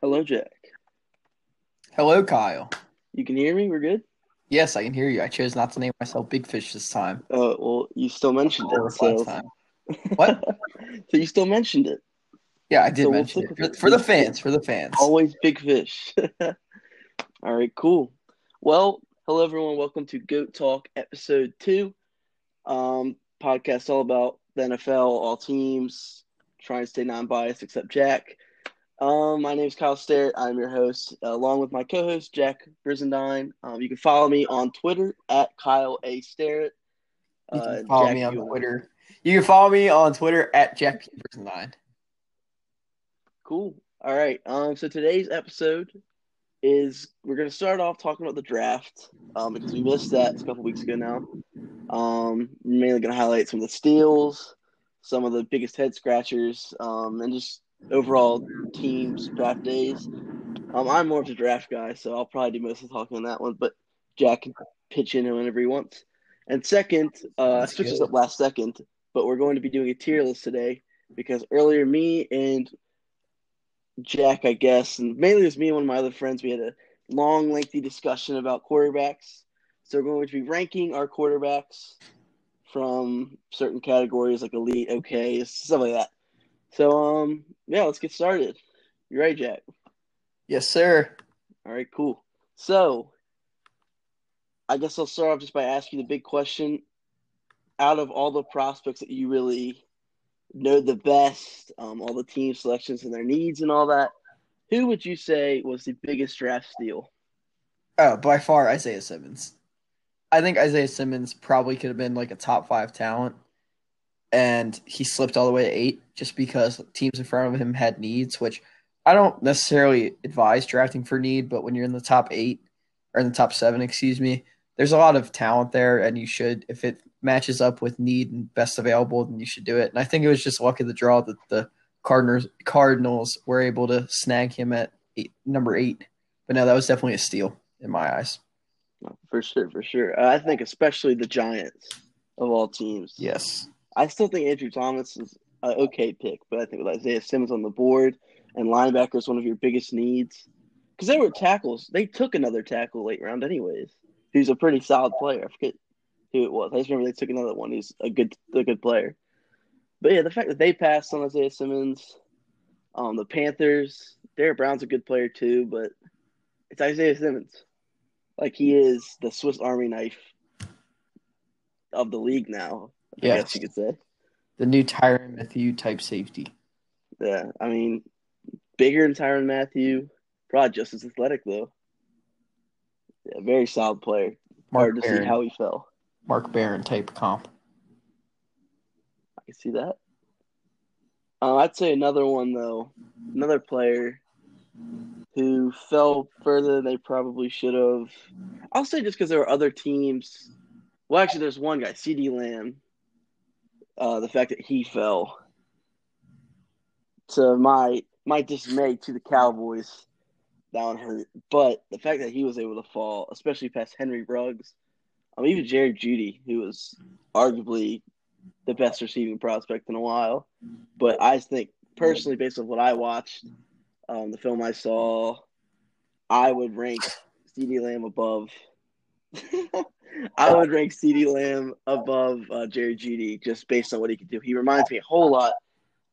Hello, Jack. Hello, Kyle. You can hear me? We're good? Yes, I can hear you. I chose not to name myself Big Fish this time. Uh, well, you still mentioned it. So, time. What? so you still mentioned it. Yeah, I did So we'll mention it. For, for the fans, for the fans. Always big fish. All right, cool. Well, hello, everyone. Welcome to Goat Talk episode two. Um, podcast all about the NFL, all teams, trying to stay non biased except Jack. Um, my name is Kyle Starrett. I'm your host, uh, along with my co host, Jack Brizendine. Um, you can follow me on Twitter at Kyle A. Starrett. You Uh, can follow Jack, me on you Twitter. You can follow me on Twitter at JackPeterson9. Cool. All right. Um, so today's episode is we're gonna start off talking about the draft, um, because we missed that a couple weeks ago now. Um, mainly gonna highlight some of the steals, some of the biggest head scratchers, um, and just overall teams draft days. Um, I'm more of a draft guy, so I'll probably do most of the talking on that one, but Jack can pitch in whenever he wants. And second, uh, I That's switched this good. up last second, but we're going to be doing a tier list today because earlier me and Jack, I guess, and mainly it was me and one of my other friends. We had a long, lengthy discussion about quarterbacks. So we're going to be ranking our quarterbacks from certain categories like elite, okay, stuff like that. So, um, yeah, let's get started. You right, Jack? Yes, sir. All right, cool. So, I guess I'll start off just by asking the big question: Out of all the prospects that you really know the best, um, all the team selections and their needs and all that, who would you say was the biggest draft steal? Oh, by far Isaiah Simmons. I think Isaiah Simmons probably could have been like a top five talent, and he slipped all the way to eight just because teams in front of him had needs, which I don't necessarily advise drafting for need, but when you're in the top eight or in the top seven, excuse me, there's a lot of talent there, and you should, if it matches up with need and best available, then you should do it. And I think it was just luck of the draw that the Cardinals Cardinals were able to snag him at eight, number eight. But no, that was definitely a steal in my eyes. For sure, for sure. I think especially the Giants of all teams. Yes. I still think Andrew Thomas is an okay pick, but I think with Isaiah Simmons on the board and linebacker is one of your biggest needs. Because they were tackles. They took another tackle late round, anyways. Who's a pretty solid player. I forget who it was. I just remember they took another one. He's a good, a good player. But yeah, the fact that they passed on Isaiah Simmons, um, the Panthers, Derrick Brown's a good player too, but it's Isaiah Simmons. Like he is the Swiss Army knife of the league now. I Yes. guess you could say. The new Tyrann Mathieu type safety. Yeah, I mean, bigger than Tyrann Mathieu, probably just as athletic though. Yeah, very solid player. Mark Hard to see how he fell. Mark Barron type comp. I can see that. Uh, I'd say another one though, another player who fell further than they probably should have. I'll say just because there were other teams. Well, actually, there's one guy, CeeDee Lamb. Uh, the fact that he fell to my my dismay to the Cowboys, that hurt. But the fact that he was able to fall, especially past Henry Ruggs, um, even Jerry Jeudy, who was arguably the best receiving prospect in a while. But I think personally, based on what I watched, um, the film I saw, I would rank CeeDee Lamb above. I would rank CeeDee Lamb above uh, Jerry Jeudy just based on what he could do. He reminds me a whole lot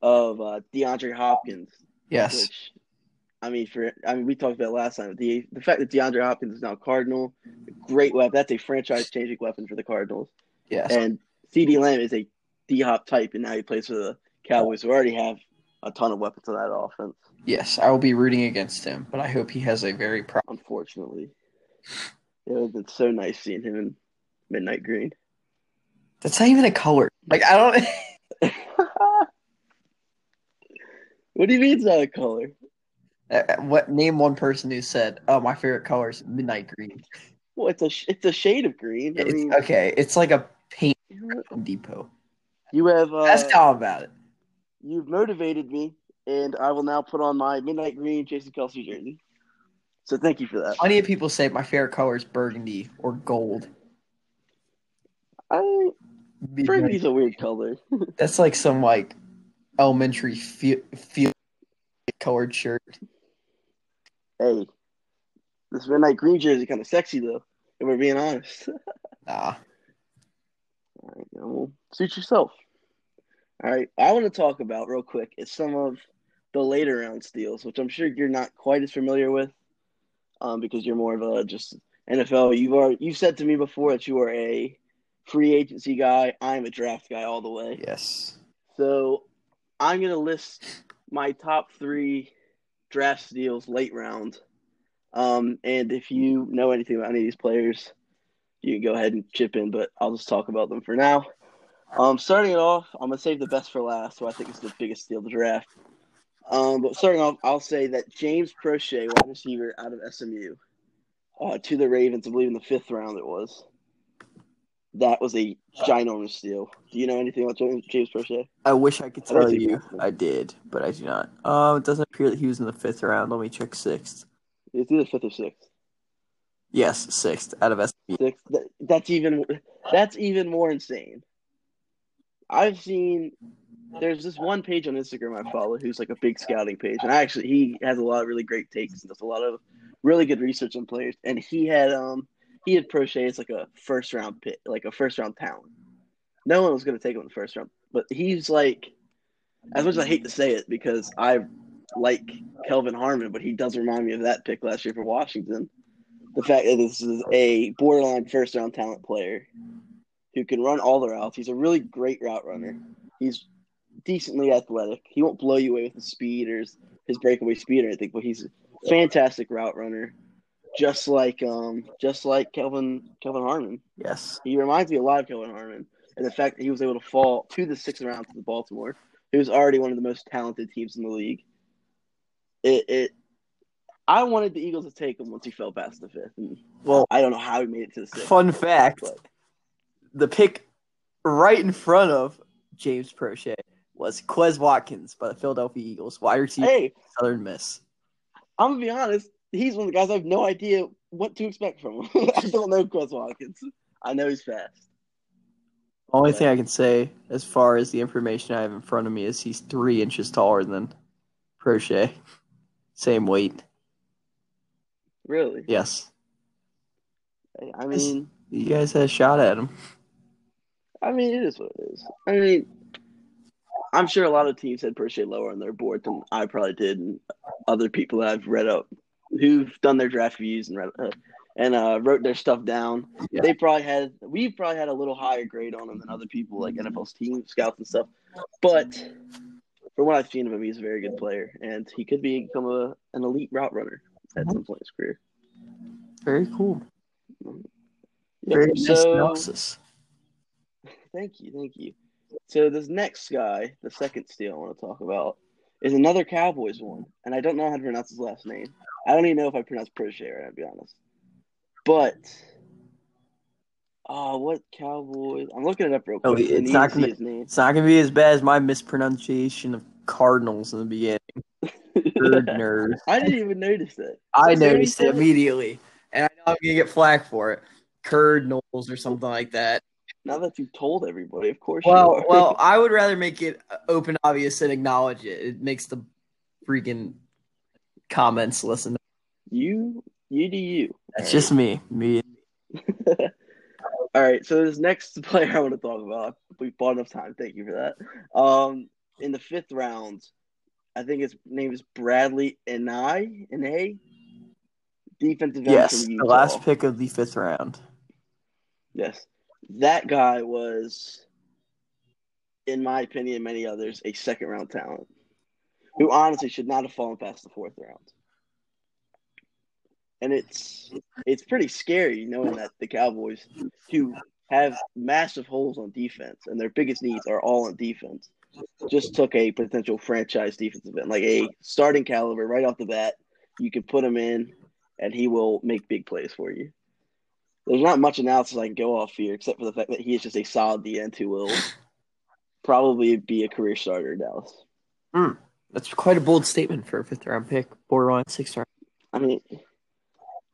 of uh, DeAndre Hopkins, Yes. which I mean, for I mean, we talked about last time. The the fact that DeAndre Hopkins is now Cardinal, great weapon. That's a franchise changing weapon for the Cardinals. Yes. And CeeDee Lamb is a D Hop type, and now he plays for the Cowboys, who already have a ton of weapons on that offense. yes. I will be rooting against him, but I hope he has a very pro Unfortunately, it would have been so nice seeing him in midnight green. That's not even a color. Like I don't What do you mean it's not a color? Uh, what name one person who said, "Oh, my favorite color is midnight green." Well, it's a sh- it's a shade of green. I It's mean, okay. It's like a paint you know what? Home Depot. you have uh, Ask Tom about it. you've motivated me, and I will now put on my midnight green Jason Kelce jersey. So thank you for that. Plenty of people say my favorite color is burgundy or gold. I burgundy's a weird color. That's like some like elementary feel, feel colored shirt. Hey, this midnight green jersey kind of sexy though. If we're being honest. Nah. All right, well, suit yourself. All right, I want to talk about real quick is some of the later round steals, which I'm sure you're not quite as familiar with, um, because you're more of a just NFL. You've already you've said to me before that you are a free agency guy. I'm a draft guy all the way. Yes. So I'm gonna list my top three draft steals late round. Um, and if you know anything about any of these players, you can go ahead and chip in, but I'll just talk about them for now. Um, starting it off, I'm gonna save the best for last, so I think it's the biggest steal of the draft. Um, but starting off, I'll say that James Proche, wide receiver out of SMU, uh, to the Ravens, I believe in the fifth round it was. That was a ginormous steal. Do you know anything about James, Proche? I wish I could tell think you I did, but I do not. Um, it doesn't appear that he was in the fifth round. Let me check sixth. It's either fifth or sixth. Yes, sixth out of SMU. Six. That, that's even that's even more insane. I've seen there's this one page on Instagram I follow who's like a big scouting page, and I actually he has a lot of really great takes and does a lot of really good research on players. And he had um he had Proche as like a first round pick, like a first round talent. No one was going to take him in the first round, but he's like, as much as I hate to say it because I like Kelvin Harmon, but he does remind me of that pick last year for Washington the fact that this is a borderline first round talent player who can run all the routes. He's a really great route runner. He's decently athletic. He won't blow you away with his speed or his, his breakaway speed or anything, but he's a fantastic route runner. Just like um just like Kelvin Kelvin Harmon. Yes. He reminds me a lot of Kelvin Harmon. And the fact that he was able to fall to the sixth round to the Baltimore, who was already one of the most talented teams in the league. It, it I wanted the Eagles to take him once he fell past the fifth. And Well, I don't know how he made it to the sixth. fun fact: but the pick right in front of James Proche was Quez Watkins by the Philadelphia Eagles, wide receiver, hey, Southern Miss. I'm gonna be honest. He's one of the guys I have no idea what to expect from him. I don't know Quez Watkins. I know he's fast. The only thing I can say, as far as the information I have in front of me, is he's three inches taller than Proche. Same weight. Really? Yes. I mean, You guys had a shot at him. I mean, it is what it is. I mean, I'm sure a lot of teams had Proche lower on their board than I probably did, and other people that I've read up who've done their draft views and read uh, and uh, wrote their stuff down. Yeah. They probably had we've probably had a little higher grade on him than other people like NFL's team scouts and stuff. But from what I've seen of him, he's a very good player, and he could become a an elite route runner at some point in his career. Very cool. Yep. Very nice So- analysis. Thank you, thank you. So this next guy, the second steal I want to talk about, is another Cowboys one, and I don't know how to pronounce his last name. I don't even know if I pronounce Proche right, to be honest. But oh, what Cowboys? I'm looking it up real Oh, quick. it's not gonna- his name. It's not gonna be as bad as my mispronunciation of Cardinals in the beginning. Nerd, nerd. I didn't even notice it. I Is that what he noticed it immediately, and I know I'm gonna get flack for it. Cardinals or something like that. Now that you've told everybody, of course. you Well, well, I would rather make it open, obvious, and acknowledge it. It makes the freaking comments listen. you, you do you. That's just me. Me. All right, so this next player I want to talk about, we've bought enough time. Thank you for that. Um, in the fifth round, I think his name is Bradlee Anae. Anae, defensive Yes, the last pick of the fifth round. Yes, that guy was, in my opinion, many others, a second round talent who honestly should not have fallen past the fourth round. And it's it's pretty scary knowing that the Cowboys, who have massive holes on defense and their biggest needs are all on defense, just took a potential franchise defensive end, like a starting caliber right off the bat. You can put him in, and he will make big plays for you. There's not much analysis I can go off here, except for the fact that he is just a solid D end who will probably be a career starter in Dallas. Hmm. That's quite a bold statement for a fifth round pick, borderline sixth round. I mean,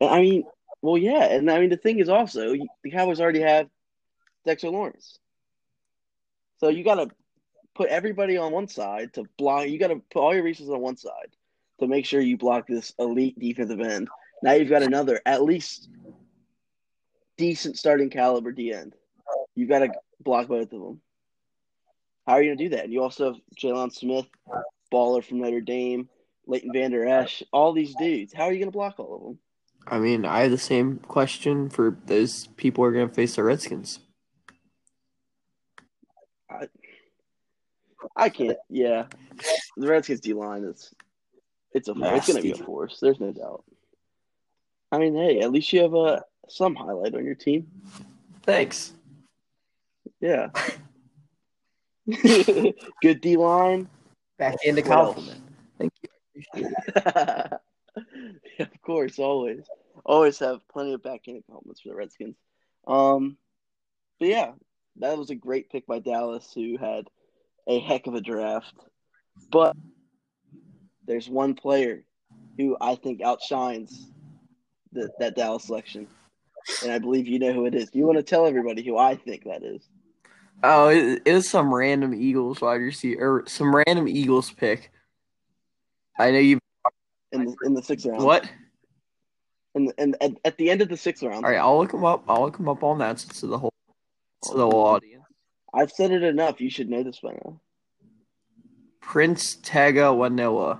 I mean, well, yeah, and I mean the thing is also the Cowboys already have Dexter Lawrence, so you got to put everybody on one side to block. You got to put all your resources on one side to make sure you block this elite defensive end. Now you've got another at least decent starting caliber D end. You've got to block both of them. How are you going to do that? And you also have Jaylon Smith, baller from Notre Dame, Leighton Vander Esch, all these dudes. How are you going to block all of them? I mean, I have the same question for those people who are going to face the Redskins. I, I can't. Yeah, the Redskins D line is it's a it's going to be a force. There's no doubt. I mean, hey, at least you have a some highlight on your team. Thanks. Yeah. Good D line. Back into compliment. Thank you. yeah, of course, always, always have plenty of back backhanded compliments for the Redskins. Um, but yeah, that was a great pick by Dallas, who had a heck of a draft. But there's one player who I think outshines the, that Dallas selection, and I believe you know who it is. You want to tell everybody who I think that is? Oh, it, it was some random Eagles wide receiver, or some random Eagles pick. I know you in the, in the sixth round. What? And and at, at the end of the sixth round. All right, I'll look him up. I'll look him up on that to the whole to the whole audience. I've said it enough. You should know this by now. Prince Tega Wanilla.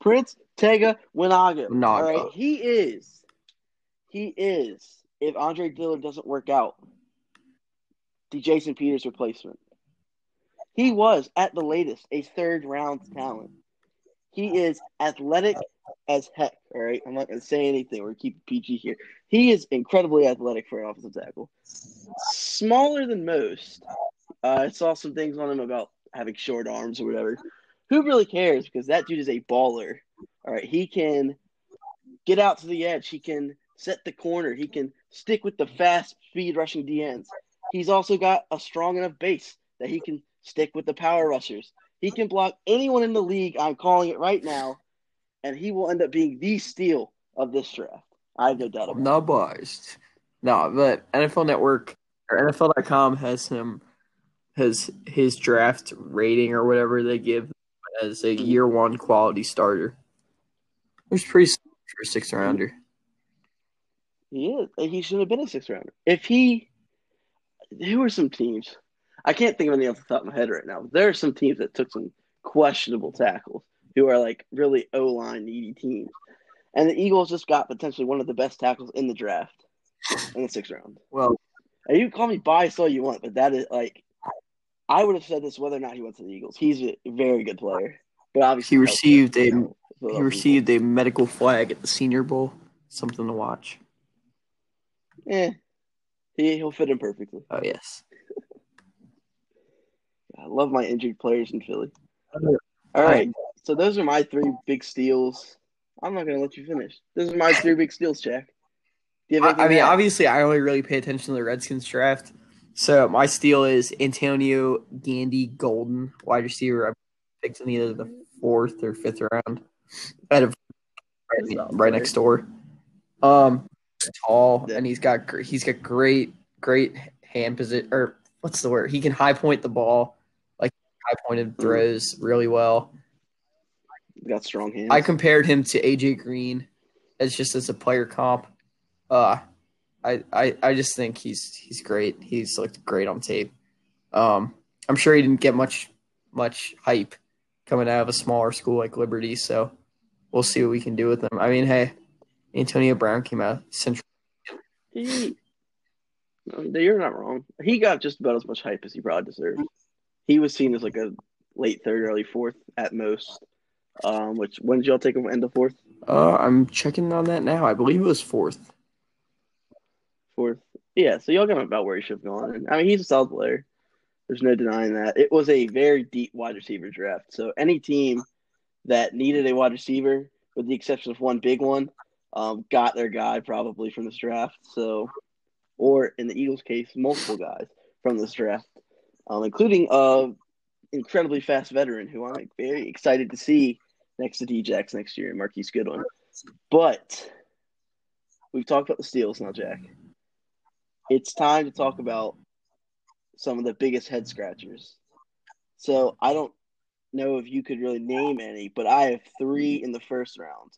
Prince Tega Wanogho. Naga. All right, he is. He is. If Andre Dillard doesn't work out, the Jason Peters replacement. He was at the latest a third round talent. He is athletic as heck. All right, I'm not going to say anything. We're keeping PG here. He is incredibly athletic for an offensive tackle. Smaller than most. Uh, I saw some things on him about having short arms or whatever. Who really cares? Because that dude is a baller. All right, he can get out to the edge. He can set the corner. He can stick with the fast speed rushing DNs. He's also got a strong enough base that he can stick with the power rushers. He can block anyone in the league. I'm calling it right now, and he will end up being the steal of this draft. I have no doubt about not biased. No, but NFL Network or NFL.com has him has his draft rating or whatever they give as a mm-hmm. year one quality starter. It's pretty for a six rounder. He is. He should have been a six rounder. If he, who are some teams? I can't think of any off the top of my head right now. But there are some teams that took some questionable tackles who are like really O line needy teams, and the Eagles just got potentially one of the best tackles in the draft in the sixth round. Well, and you can call me biased all you want, but that is like, I would have said this whether or not he went to the Eagles. He's a very good player, but obviously he received a he received a medical flag at the Senior Bowl. Something to watch. Eh, he he'll fit in perfectly. Oh yes. I love my injured players in Philly. All right, so those are my three big steals. I'm not gonna let you finish. Those are my three big steals, Jack. Do you have I, I mean, add? obviously, I only really pay attention to the Redskins draft. So my steal is Antonio Gandy Golden, wide receiver. I picked in either the fourth or fifth round. I had a right, right next door. Um, tall, Yeah. and he's got he's got great great hand position. Or what's the word? He can high point the ball, like high pointed throws really well. got strong hands. I compared him to AJ Green as just as a player comp. Uh I, I I just think he's he's great. He's looked great on tape. Um I'm sure he didn't get much much hype coming out of a smaller school like Liberty, so we'll see what we can do with him. I mean, hey, Antonio Brown came out central He, no, you're not wrong. He got just about as much hype as he probably deserved. He was seen as like a late third, early fourth at most. Um, which when did y'all take him? End of fourth, Uh I'm checking on that now. I believe it was fourth. fourth. Yeah, so y'all got him about where he should have gone. I mean, he's a solid player. There's no denying that. It was a very deep wide receiver draft. So any team that needed a wide receiver, with the exception of one big one, um, got their guy probably from this draft. So, or in the Eagles' case, multiple guys from this draft, um, including a incredibly fast veteran who I'm very excited to see next to Djax next year, Marquise Goodwin. But we've talked about the steals now, Jack. It's time to talk about some of the biggest head scratchers. So I don't know if you could really name any, but I have three in the first round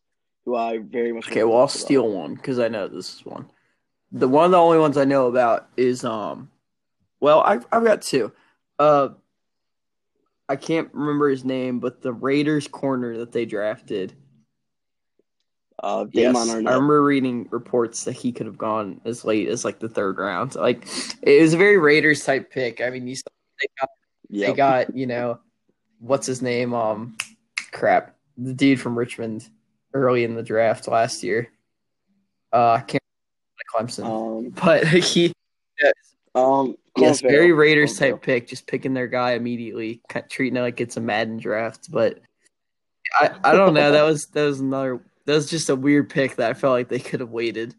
who I very much. Okay, well I'll steal one because I know this is one. The one of the only ones I know about is um, well I've I've got two. Uh, I can't remember his name, but the Raiders corner that they drafted. Uh, Yes, Damon I remember reading reports that he could have gone as late as like the third round. Like it was a very Raiders type pick. I mean, you saw they got, they got you know what's his name? Um, crap, the dude from Richmond early in the draft last year. Uh, I can't remember Clemson, Um, but he um, yes, very. Raiders type pick, just picking their guy immediately, treating it like it's a Madden draft. But I, I don't know. That was that was another. That was just a weird pick that I felt like they could have waited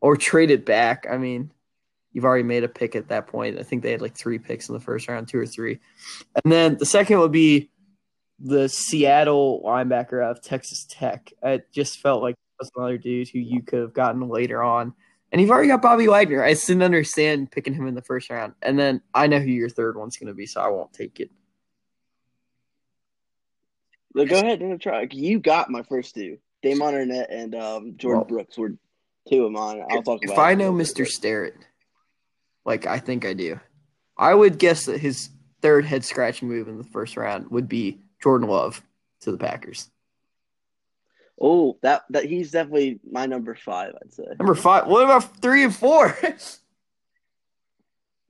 or traded back. I mean, you've already made a pick at that point. I think they had like three picks in the first round, two or three, and then the second would be the Seattle linebacker out of Texas Tech. It just felt like was another dude who you could have gotten later on. And you've already got Bobby Wagner. I just didn't understand picking him in the first round. And then I know who your third one's going to be, so I won't take it. Go ahead and try. You got my first two. Damon Arnette and um, Jordan Well- Brooks were two of mine. I'll talk about. If I it in a know Mr. Starrett, like I think I do, I would guess that his third head scratching move in the first round would be Jordan Love to the Packers. Oh, that that he's definitely my number five. I'd say. Number five. What about three and four?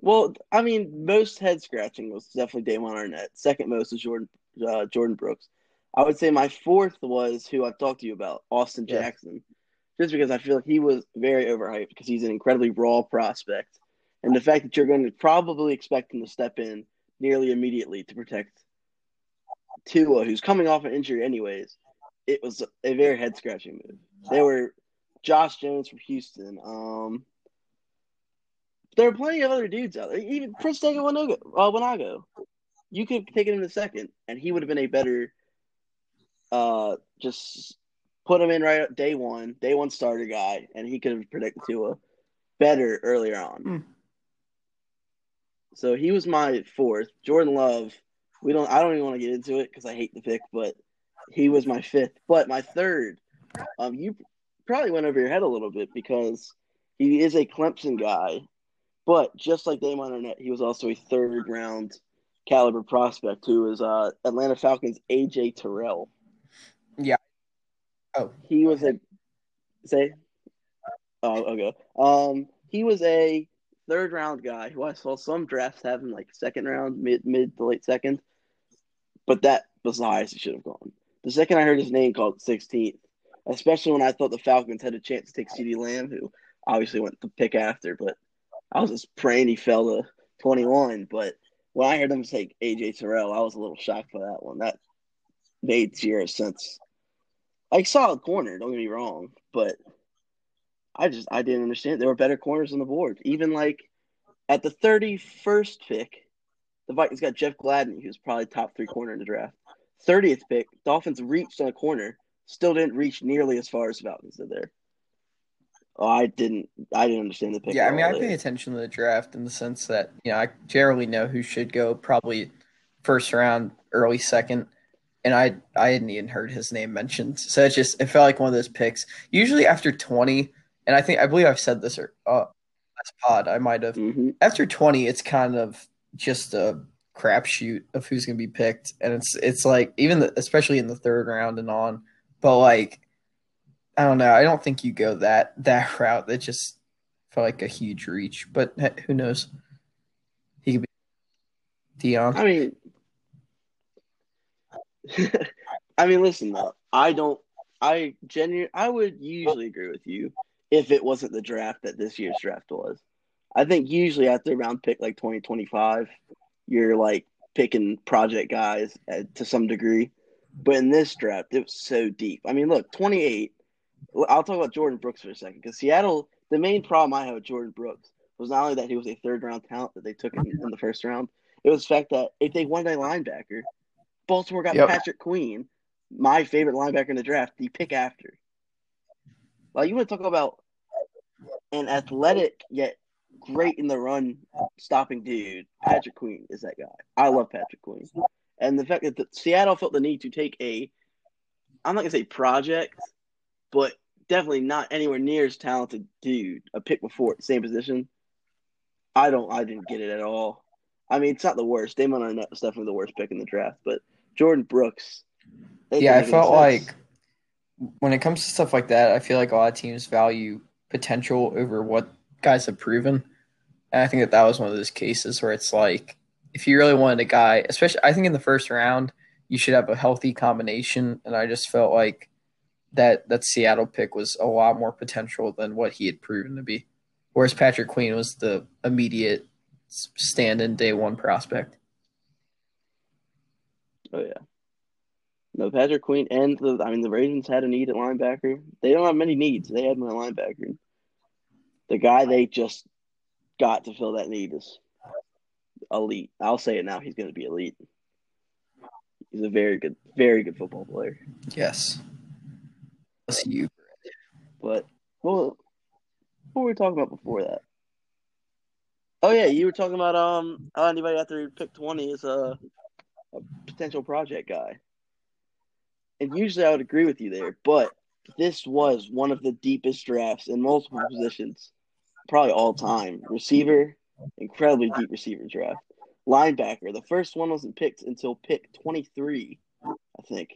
Well, I mean, most head scratching was definitely Damon Arnette. Second most was Jordan uh, Jordyn Brooks. I would say my fourth was who I've talked to you about, Austin Yeah. Jackson, just because I feel like he was very overhyped because he's an incredibly raw prospect, and the fact that you're going to probably expect him to step in nearly immediately to protect Tua, who's coming off an injury anyways, it was a very head scratching move. They were Josh Jones from Houston. Um, there are plenty of other dudes out there. Even Prince Wanogho, uh, Wanogho. You could have taken him in second, and he would have been a better. Uh, just put him in right day one, day one starter guy, and he could have predicted Tua better earlier on. Hmm. So he was my fourth. Jordan Love. We don't. I don't even want to get into it because I hate the pick, but he was my fifth. But my third, um, you probably went over your head a little bit because he is a Clemson guy, but just like Damon Arnette, he was also a third round caliber prospect who is uh, Atlanta Falcons AJ Terrell. Yeah. Oh. he was a say. Oh, okay. Um, he was a third round guy who I saw some drafts have him like second round, mid mid to late second, but that was the highest he should have gone. The second I heard his name called 16th, especially when I thought the Falcons had a chance to take CeeDee Lamb, who obviously went the pick after, but I was just praying he fell to 21. But when I heard them take AJ Terrell, I was a little shocked by that one. That made zero sense. Like solid corner, don't get me wrong, but I just I didn't understand. There were better corners on the board. Even like at the 31st pick, the Vikings got Jeff Gladney, who's probably top three corner in the draft. 30th pick, Dolphins reached on a corner, still didn't reach nearly as far as the Falcons did there. Oh, I didn't. I didn't understand the pick. yeah, I mean, I there. pay attention to the draft in the sense that you know I generally know who should go probably first round, early second, and I I hadn't even heard his name mentioned, so it just it felt like one of those picks. Usually after twenty, and I think I believe I've said this or uh, last pod I might have Mhm. after 20 it's kind of just a crapshoot of who's going to be picked and it's it's like even the, especially in the third round and on but like i don't know i don't think you go that that route that just felt like a huge reach but who knows he could be dion I mean, I mean, listen though. I don't. I genuinely. I would usually agree with you if it wasn't the draft that this year's draft was. I think usually after round pick like twenty twenty five, you're like picking project guys at, to some degree. But in this draft, it was so deep. I mean, look, twenty eight. I'll talk about Jordyn Brooks for a second because Seattle. The main problem I had with Jordyn Brooks was not only that he was a third round talent that they took in, in the first round, it was the fact that if they wanted a linebacker, Baltimore got Yep. Patrick Queen, my favorite linebacker in the draft, the pick after. Like you want to talk about an athletic yet great in the run stopping dude. Patrick Queen is that guy. I love Patrick Queen. And the fact that the, Seattle felt the need to take a, I'm not gonna say project, but definitely not anywhere near as talented dude, a pick before same position. I don't, I didn't get it at all. I mean, it's not the worst. Damon Arnette definitely the worst pick in the draft, but Jordyn Brooks. Yeah, I felt like when it comes to stuff like that, I feel like a lot of teams value potential over what guys have proven. And I think that that was one of those cases where it's like, if you really wanted a guy, especially, I think in the first round, you should have a healthy combination. And I just felt like that that Seattle pick was a lot more potential than what he had proven to be. Whereas Patrick Queen was the immediate stand in day one prospect. Oh yeah. No, Patrick Queen and the I mean the Ravens had a need at linebacker. They don't have many needs. They had one linebacker. The guy they just got to fill that need is elite. I'll say it now. He's going to be elite. He's a very good, very good football player. Yes. That's you. But well, what were we talking about before that? Oh yeah, you were talking about um anybody after you pick twenty is a, a potential project guy and usually I would agree with you there, but this was one of the deepest drafts in multiple positions, probably all time. Receiver, incredibly deep receiver draft. Linebacker, the first one wasn't picked until pick 23, I think.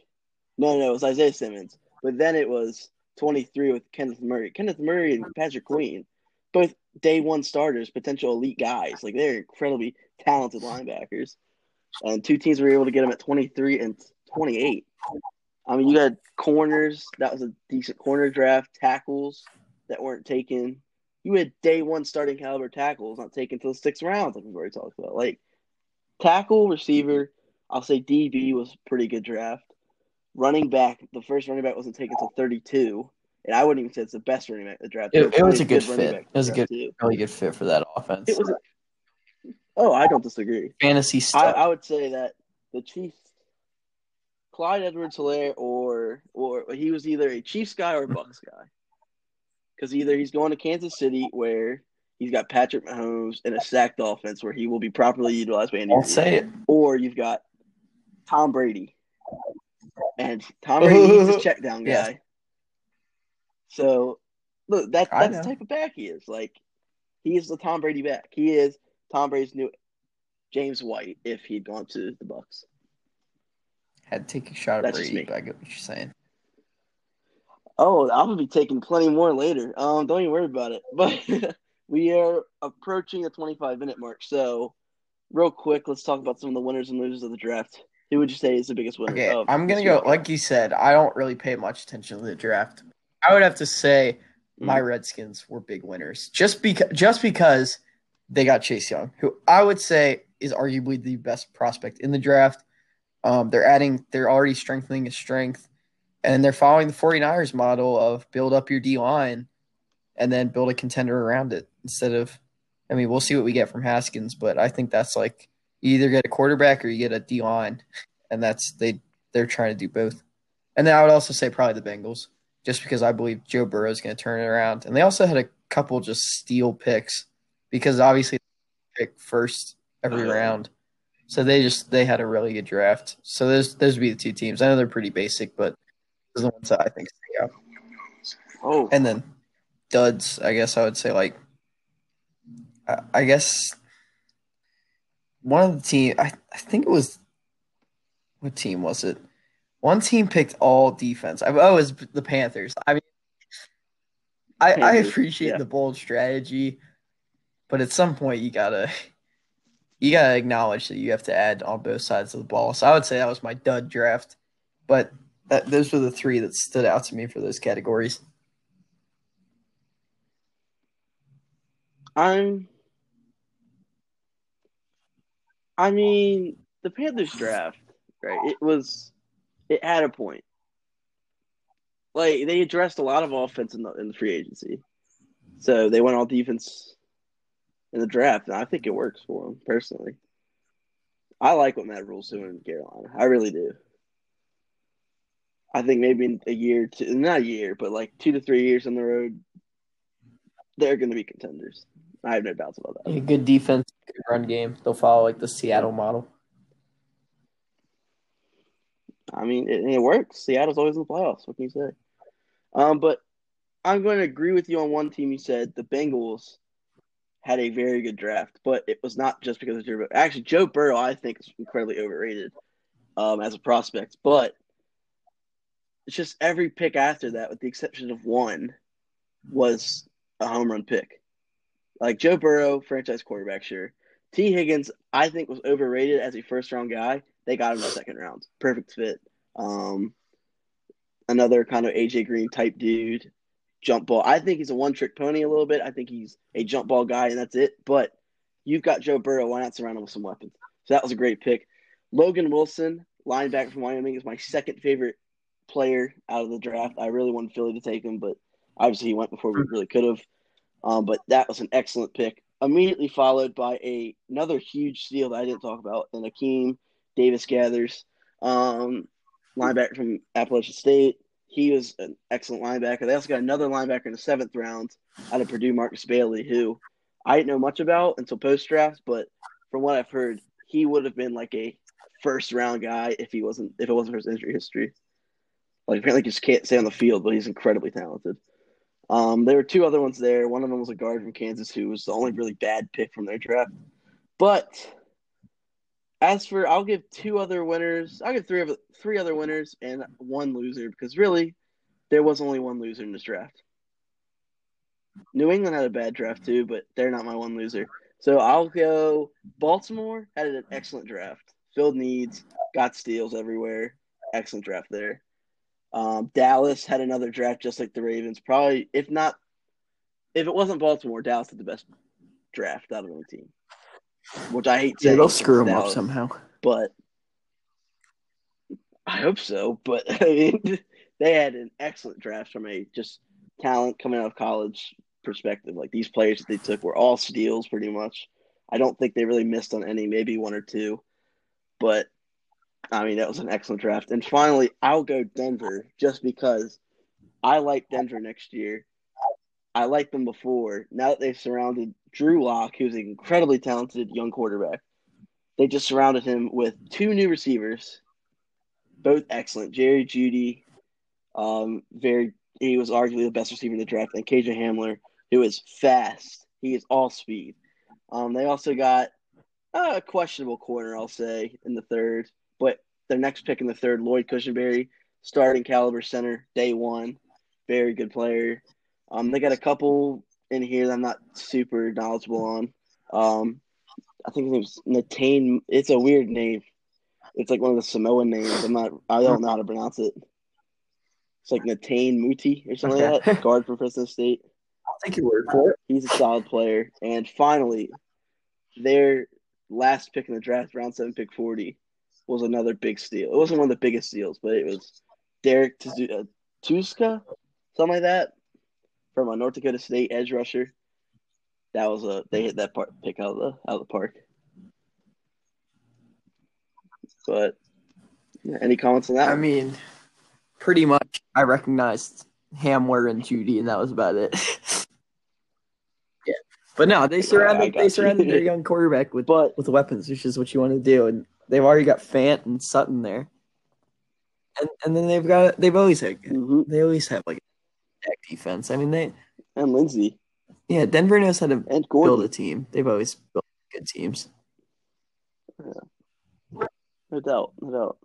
No, no, it was Isaiah Simmons. But then it was 23 with Kenneth Murray. Kenneth Murray and Patrick Queen, both day one starters, potential elite guys. Like they're incredibly talented linebackers. And two teams were able to get them at 23 and 28. I mean, you had corners. That was a decent corner draft. Tackles that weren't taken. You had day one starting caliber tackles not taken until the sixth round, like we've already talked about. Like tackle, receiver, I'll say DB was pretty good draft. Running back, the first running back wasn't taken until 32. And I wouldn't even say it's the best running back in the draft. It, it was a good, good fit. It was a good, too. really good fit for that offense. It was. A, oh, I don't disagree. Fantasy stuff. I, I would say that the Chiefs Clyde Edwards Helaire or or he was either a Chiefs guy or a Bucks guy. Because either he's going to Kansas City where he's got Patrick Mahomes and a sacked offense where he will be properly utilized by Andy. I'll say it. Or you've got Tom Brady. And Tom Brady is a check down guy. Yeah. So look, that that's the type of back he is. Like he is the Tom Brady back. He is Tom Brady's new James White if he'd gone to the Bucks. Had to take a shot at Brady, but I get what you're saying. Oh, I'm gonna be taking plenty more later. Um, don't even worry about it. But we are approaching the 25 minute mark, so real quick, let's talk about some of the winners and losers of the draft. Who would you say is the biggest winner? Okay, I'm gonna go. Like you said, I don't really pay much attention to the draft. I would have to say my mm. Redskins were big winners, just because just because they got Chase Young, who I would say is arguably the best prospect in the draft. Um, they're adding, they're already strengthening his strength, and they're following the 49ers model of build up your D line and then build a contender around it instead of, I mean, we'll see what we get from Haskins, but I think that's like you either get a quarterback or you get a D line, and that's they they're trying to do both. And then I would also say probably the Bengals, just because I believe Joe Burrow is going to turn it around. And they also had a couple just steal picks because obviously pick first every uh-huh. round. So they just they had a really good draft. So those those would be the two teams. I know they're pretty basic, but are the ones that I think stick out. Oh, and then duds. I guess I would say like, I, I guess one of the team. I I think it was what team was it? One team picked all defense. I, oh, was the Panthers. I mean, I, I appreciate yeah. the bold strategy, but at some point you gotta you gotta acknowledge that you have to add on both sides of the ball. So I would say that was my dud draft, but that, those were the three that stood out to me for those categories. I'm. I mean, the Panthers draft, right? It was, it had a point. Like they addressed a lot of offense in the in the free agency, so they went all defense in the draft, and I think it works for them personally. I like what Matt Rhule's doing in Carolina. I really do. I think maybe in a year, two, not a year, but like two to three years on the road, they're going to be contenders. I have no doubts about that. Yeah, good defense, good run game. They'll follow like the Seattle model. I mean, it, it works. Seattle's always in the playoffs. What can you say? Um, but I'm going to agree with you on one team. You said the Bengals had a very good draft, but it was not just because of Joe. Burrow. Actually, Joe Burrow, I think, is incredibly overrated um, as a prospect. But it's just every pick after that, with the exception of one, was a home run pick. Like Joe Burrow, franchise quarterback, sure. Tee Higgins, I think, was overrated as a first round guy. They got him in the second round. Perfect fit. Um, another kind of AJ Green type dude. Jump ball. I think he's a one trick pony a little bit. I think he's a jump ball guy, and that's it. But you've got Joe Burrow. Why not surround him with some weapons? So that was a great pick. Logan Wilson, linebacker from Wyoming, is my second favorite player out of the draft. I really wanted Philly to take him, but obviously he went before we really could have. Um, but that was an excellent pick. Immediately followed by a another huge steal that I didn't talk about, and Akeem Davis Gathers, um, linebacker from Appalachian State. He was an excellent linebacker. They also got another linebacker in the seventh round out of Purdue, Markus Bailey, who I didn't know much about until post draft, but from what I've heard, he would have been like a first round guy if he wasn't if it wasn't for his injury history. Like apparently just can't stay on the field, but he's incredibly talented. Um, there were two other ones there. One of them was a guard from Kansas who was the only really bad pick from their draft. But as for, I'll give two other winners. I'll give three of three other winners and one loser because really, there was only one loser in this draft. New England had a bad draft too, but they're not my one loser. So I'll go. Baltimore had an excellent draft, filled needs, got steals everywhere. Excellent draft there. Um, Dallas had another draft just like the Ravens. Probably, if not, if it wasn't Baltimore, Dallas had the best draft out of any team. Which I hate Yeah, saying. they'll screw them up somehow. But I hope so. But I mean, they had an excellent draft from a just talent coming out of college perspective. Like these players that they took were all steals pretty much. I don't think they really missed on any, maybe one or two. But I mean, that was an excellent draft. And finally, I'll go Denver just because I like Denver next year. I liked them before. Now that they've surrounded Drew Lock, who's an incredibly talented young quarterback, they just surrounded him with two new receivers, both excellent. Jerry Jeudy, um, very he was arguably the best receiver in the draft, and KJ Hamler, who is fast. He is all speed. Um, they also got a questionable corner, I'll say, in the third. But their next pick in the third, Lloyd Cushenberry, starting caliber center, day one, very good player. Um, they got a couple in here that I'm not super knowledgeable on. Um, I think his name's Netane. It's a weird name. It's like one of the Samoan names. I'm not. I don't know how to pronounce it. It's like Netane Muti or something like that. Guard from Fresno State. I'll take your word for it. He's a solid player. And finally, their last pick in the draft, round seven, pick 40, was another big steal. It wasn't one of the biggest steals, but it was Derrek uh, Tuszka, something like that, from a North Dakota State edge rusher. That was a they hit that part pick out of the out of the park. But yeah, any comments on that? I one? mean, pretty much, I recognized Hamler and Jeudy, and that was about it. yeah, but no, they surrounded got they you. surrounded their young quarterback with but with weapons, which is what you want to do, and they've already got Fant and Sutton there, and and then they've got they've always had mhm. they always have like defense. I mean, they and Lindsay yeah, Denver knows how to build a team. They've always built good teams, no doubt, no doubt.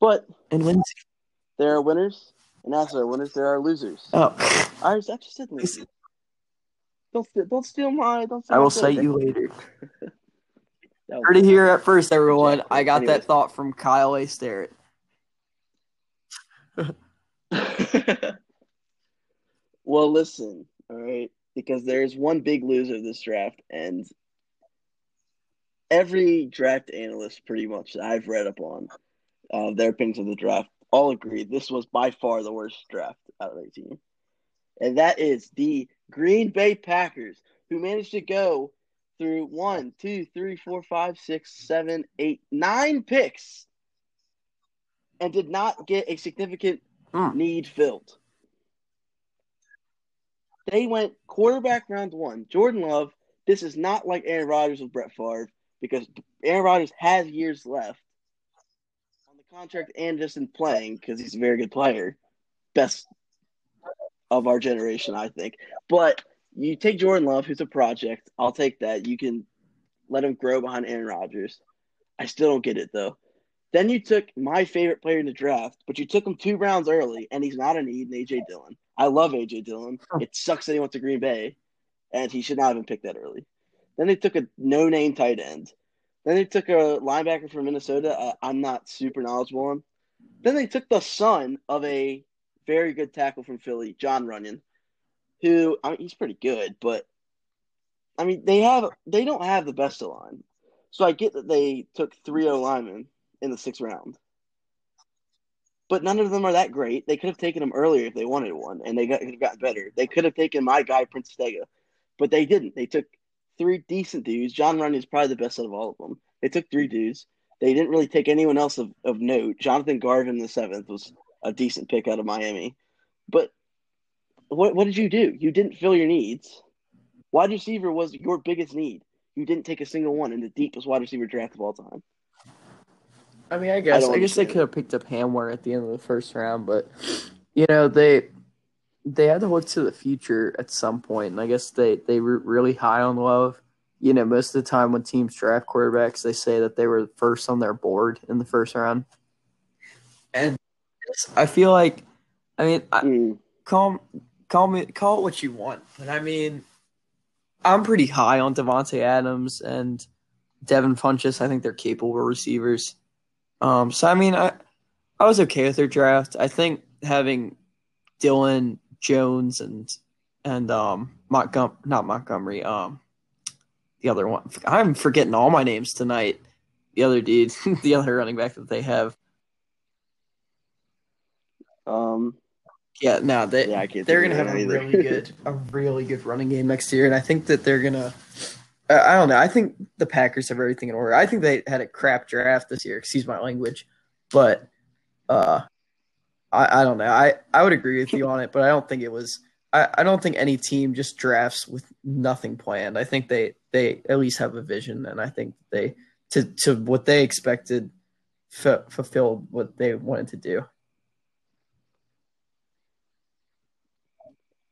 But and wins. there are winners, and as there are winners, there are losers. Oh, I I just said losers. Don't steal, don't steal my. Don't steal I will cite you later. Heard it here at first, everyone. I got Anyways. that thought from Kyle A. Starrett. well, listen, all right, because there's one big loser this draft, and every draft analyst, pretty much that I've read up on, uh, their opinions of the draft, all agree this was by far the worst draft out of their team, and that is the Green Bay Packers, who managed to go through one, two, three, four, five, six, seven, eight, nine picks, and did not get a significant Hmm. need filled. They went quarterback round one. Jordan Love. This is not like Aaron Rodgers with Brett Favre because Aaron Rodgers has years left. On the contract and just in playing because he's a very good player. Best of our generation, I think. But you take Jordan Love, who's a project. I'll take that. You can let him grow behind Aaron Rodgers. I still don't get it though. Then you took my favorite player in the draft, but you took him two rounds early, and he's not a need in AJ Dillon. I love AJ Dillon. It sucks that he went to Green Bay, and he should not have been picked that early. Then they took a no-name tight end. Then they took a linebacker from Minnesota. Uh, I'm not super knowledgeable on. Then they took the son of a very good tackle from Philly, Jon Runyan, who I mean he's pretty good, but I mean they have they don't have the best of line. So I get that they took three O linemen in the sixth round. But none of them are that great. They could have taken him earlier if they wanted one, and they got gotten better. They could have taken my guy Prince Tega, but they didn't. They took three decent dudes. Jon Runyan is probably the best out of all of them. They took three dudes. They didn't really take anyone else of, of note. Jonathan Garvin the seventh was a decent pick out of Miami. But what what did you do? You didn't fill your needs. Wide receiver was your biggest need. You didn't take a single one in the deepest wide receiver draft of all time. I mean, I guess I, I guess they could have picked up Hamler at the end of the first round, but you know they they had to look to the future at some point. point, and I guess they they were really high on Love. You know, most of the time when teams draft quarterbacks, they say that they were first on their board in the first round, and I feel like, I mean, I, Mm. call call me call it what you want, but I mean, I'm pretty high on Davante Adams and Devin Funchess. I think they're capable receivers. Um, so I mean, I I was okay with their draft. I think having Dillon Jones and and um Montgom not Montgomery um the other one I'm forgetting all my names tonight. The other dude, the other running back that they have. Um, Yeah, no, they Yeah, they're gonna have a either. really good a really good running game next year, and I think that they're gonna. I don't know. I think the Packers have everything in order. I think they had a crap draft this year. Excuse my language, but uh, I I don't know. I I would agree with you on it, but I don't think it was. I, I don't think any team just drafts with nothing planned. I think they they at least have a vision, and I think they to to what they expected f- fulfilled what they wanted to do.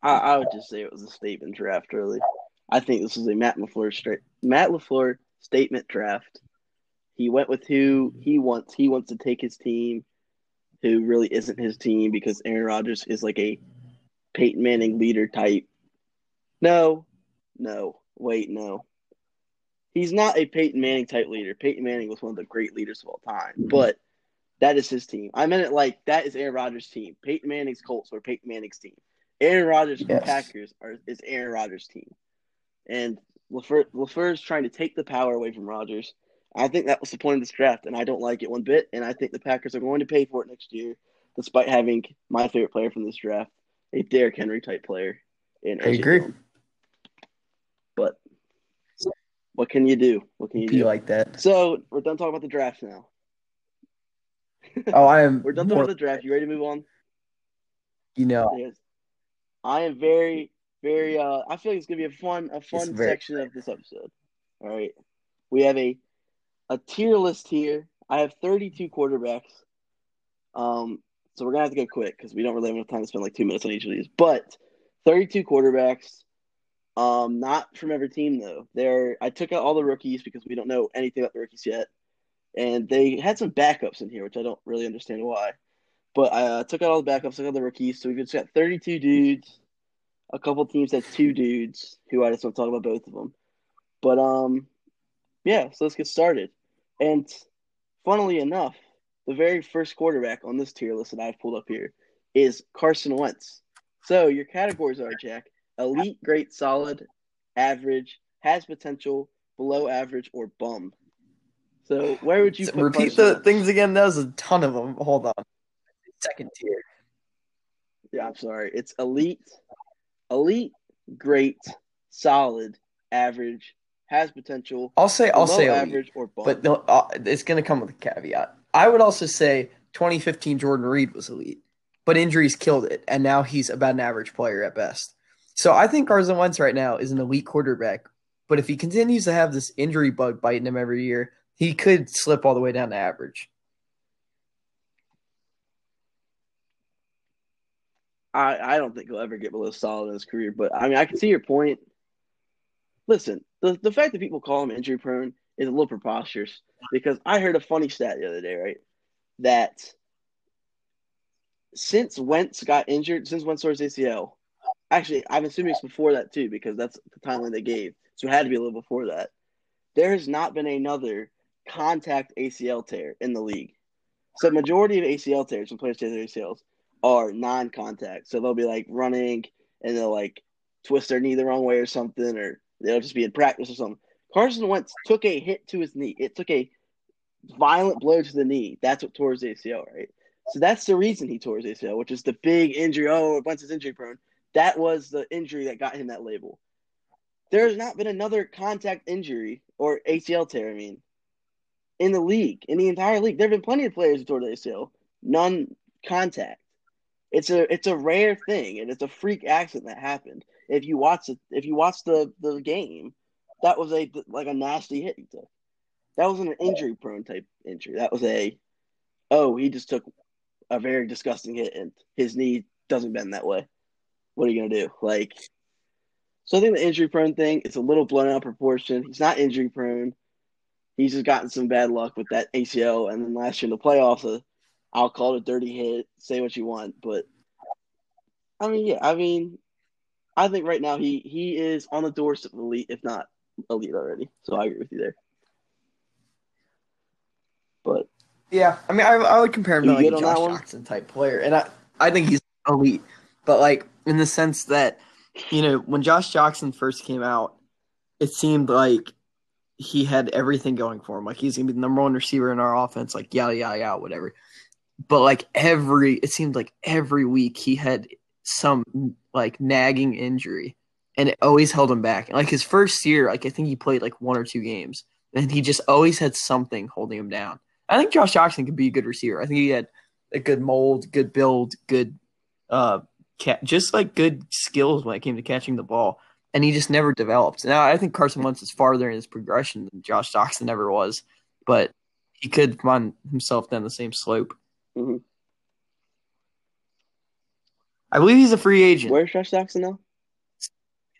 I, I would just say it was a statement draft. Really, I think this is a Matt LaFleur straight Matt LaFleur statement draft. He went with who he wants. He wants to take his team, who really isn't his team because Aaron Rodgers is like a Peyton Manning leader type. No, no, wait, no. He's not a Peyton Manning type leader. Peyton Manning was one of the great leaders of all time, but that is his team. I meant it like that is Aaron Rodgers' team. Peyton Manning's Colts were Peyton Manning's team. Aaron Rodgers and Yes. Packers are is Aaron Rodgers' team, and LaFleur LaFleur's trying to take the power away from Rodgers. I think that was the point of this draft, and I don't like it one bit. And I think the Packers are going to pay for it next year, despite having my favorite player from this draft, a Derrick Henry type player. In I agree. Dillon. But what can you do? What can you do? like that. So we're done talking about the draft now. Oh, I am. We're done talking more- about the draft. You ready to move on? you know, Yes. I am very, very. Uh, I feel like it's gonna be a fun, a fun section of this episode. All right, we have a a tier list here. I have 32 quarterbacks. Um, so we're gonna have to go quick because we don't really have enough time to spend like two minutes on each of these. But 32 quarterbacks. Um, not from every team though. There, I took out all the rookies because we don't know anything about the rookies yet, and they had some backups in here, which I don't really understand why. But I uh, took out all the backups, took out the rookies, so we've just got 32 dudes. A couple teams had two dudes who I just want to talk about both of them. But um, yeah, so let's get started. And funnily enough, the very first quarterback on this tier list that I've pulled up here is Carson Wentz. So your categories are Jack: elite, great, solid, average, has potential, below average, or bum. So where would you put repeat Carson the Wentz? things again. That was a ton of them. Hold on. Second tier. Yeah, I'm sorry. It's elite, elite, great, solid, average, has potential, I'll say. I'll below say elite, average, or bum. but no, uh, it's going to come with a caveat. I would also say 2015 Jordan Reed was elite, but injuries killed it, and now he's about an average player at best. So I think Carson Wentz right now is an elite quarterback, but if he continues to have this injury bug biting him every year, he could slip all the way down to average. I, I don't think he'll ever get below solid in his career. But I mean, I can see your point. Listen, the the fact that people call him injury prone is a little preposterous because I heard a funny stat the other day, right? That since Wentz got injured, since Wentz tore his ACL, actually, I'm assuming it's before that too because that's the timeline they gave, so it had to be a little before that. There has not been another contact ACL tear in the league. So, majority of ACL tears when players tear their ACLs are non-contact. So they'll be like running and they'll like twist their knee the wrong way or something, or they'll just be in practice or something. Carson Wentz took a hit to his knee. It took a violent blow to the knee. That's what tore his ACL, right? So that's the reason he tore his ACL, which is the big injury. Oh, Wentz is injury prone. That was the injury that got him that label. There has not been another contact injury or ACL tear, I mean, in the league, in the entire league. There have been plenty of players who tore the ACL, none contact. It's a it's a rare thing, and it's a freak accident that happened. If you watch it, if you watch the the game, that was a like a nasty hit he took. That wasn't an injury prone type injury. That was a oh he just took a very disgusting hit and his knee doesn't bend that way. What are you gonna do? Like, so I think the injury prone thing is a little blown out proportion. He's not injury prone. He's just gotten some bad luck with that ACL, and then last year in the playoffs, uh, I'll call it a dirty hit. Say what you want, but I mean, yeah, I mean, I think right now he he is on the doorstep of elite, if not elite already. So I agree with you there. But yeah, I mean, I, I would compare him to like a Josh Jackson type player, and I I think he's elite, but like in the sense that you know when Josh Jackson first came out, it seemed like he had everything going for him. Like he's gonna be the number one receiver in our offense, like yada yada yada, whatever. But like every, it seemed like every week he had some like nagging injury, and it always held him back. Like his first year, like I think he played like one or two games, and he just always had something holding him down. I think Josh Jackson could be a good receiver. I think he had a good mold, good build, good, uh, cat, just like good skills when it came to catching the ball. And he just never developed. Now I think Carson Wentz is farther in his progression than Josh Jackson ever was, but he could find himself down the same slope. Mm-hmm. I believe he's a free agent. Where's Josh Jackson now?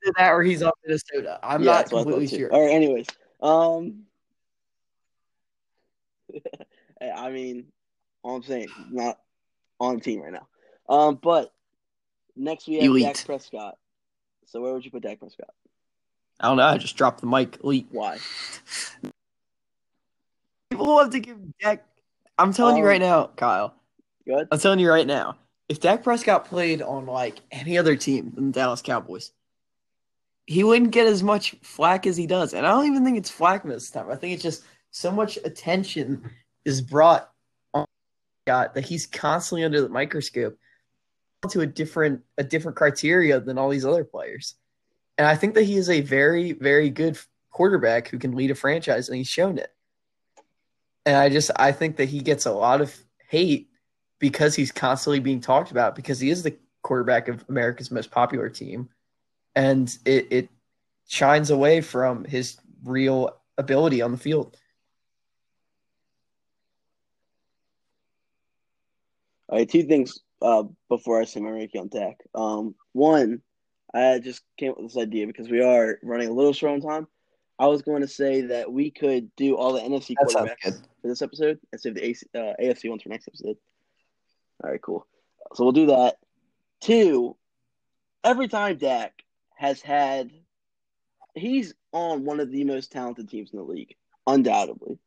Either that or he's off Minnesota. I'm yeah, not completely sure. All right, anyways. Um I mean, all I'm saying, not on the team right now. Um, but next we have Elite. Dak Prescott. So where would you put Dak Prescott? I don't know. I just dropped the mic. Elite. Why? People love to give Dak. I'm telling um, you right now, Kyle. Good. I'm telling you right now. If Dak Prescott played on like any other team than the Dallas Cowboys, he wouldn't get as much flack as he does. And I don't even think it's flack this time. I think it's just so much attention is brought on got that he's constantly under the microscope to a different a different criteria than all these other players. And I think that he is a very, very good quarterback who can lead a franchise, and he's shown it. And I just I think that he gets a lot of hate because he's constantly being talked about because he is the quarterback of America's most popular team. And it, it shines away from his real ability on the field. All right, two things uh, before I say my ranking on Dak. Um, one, I just came up with this idea because we are running a little short on time. I was going to say that we could do all the NFC that quarterbacks for this episode and save the AC, uh, AFC ones for next episode. All right, cool. So we'll do that. Two, every time Dak has had, he's on one of the most talented teams in the league, undoubtedly.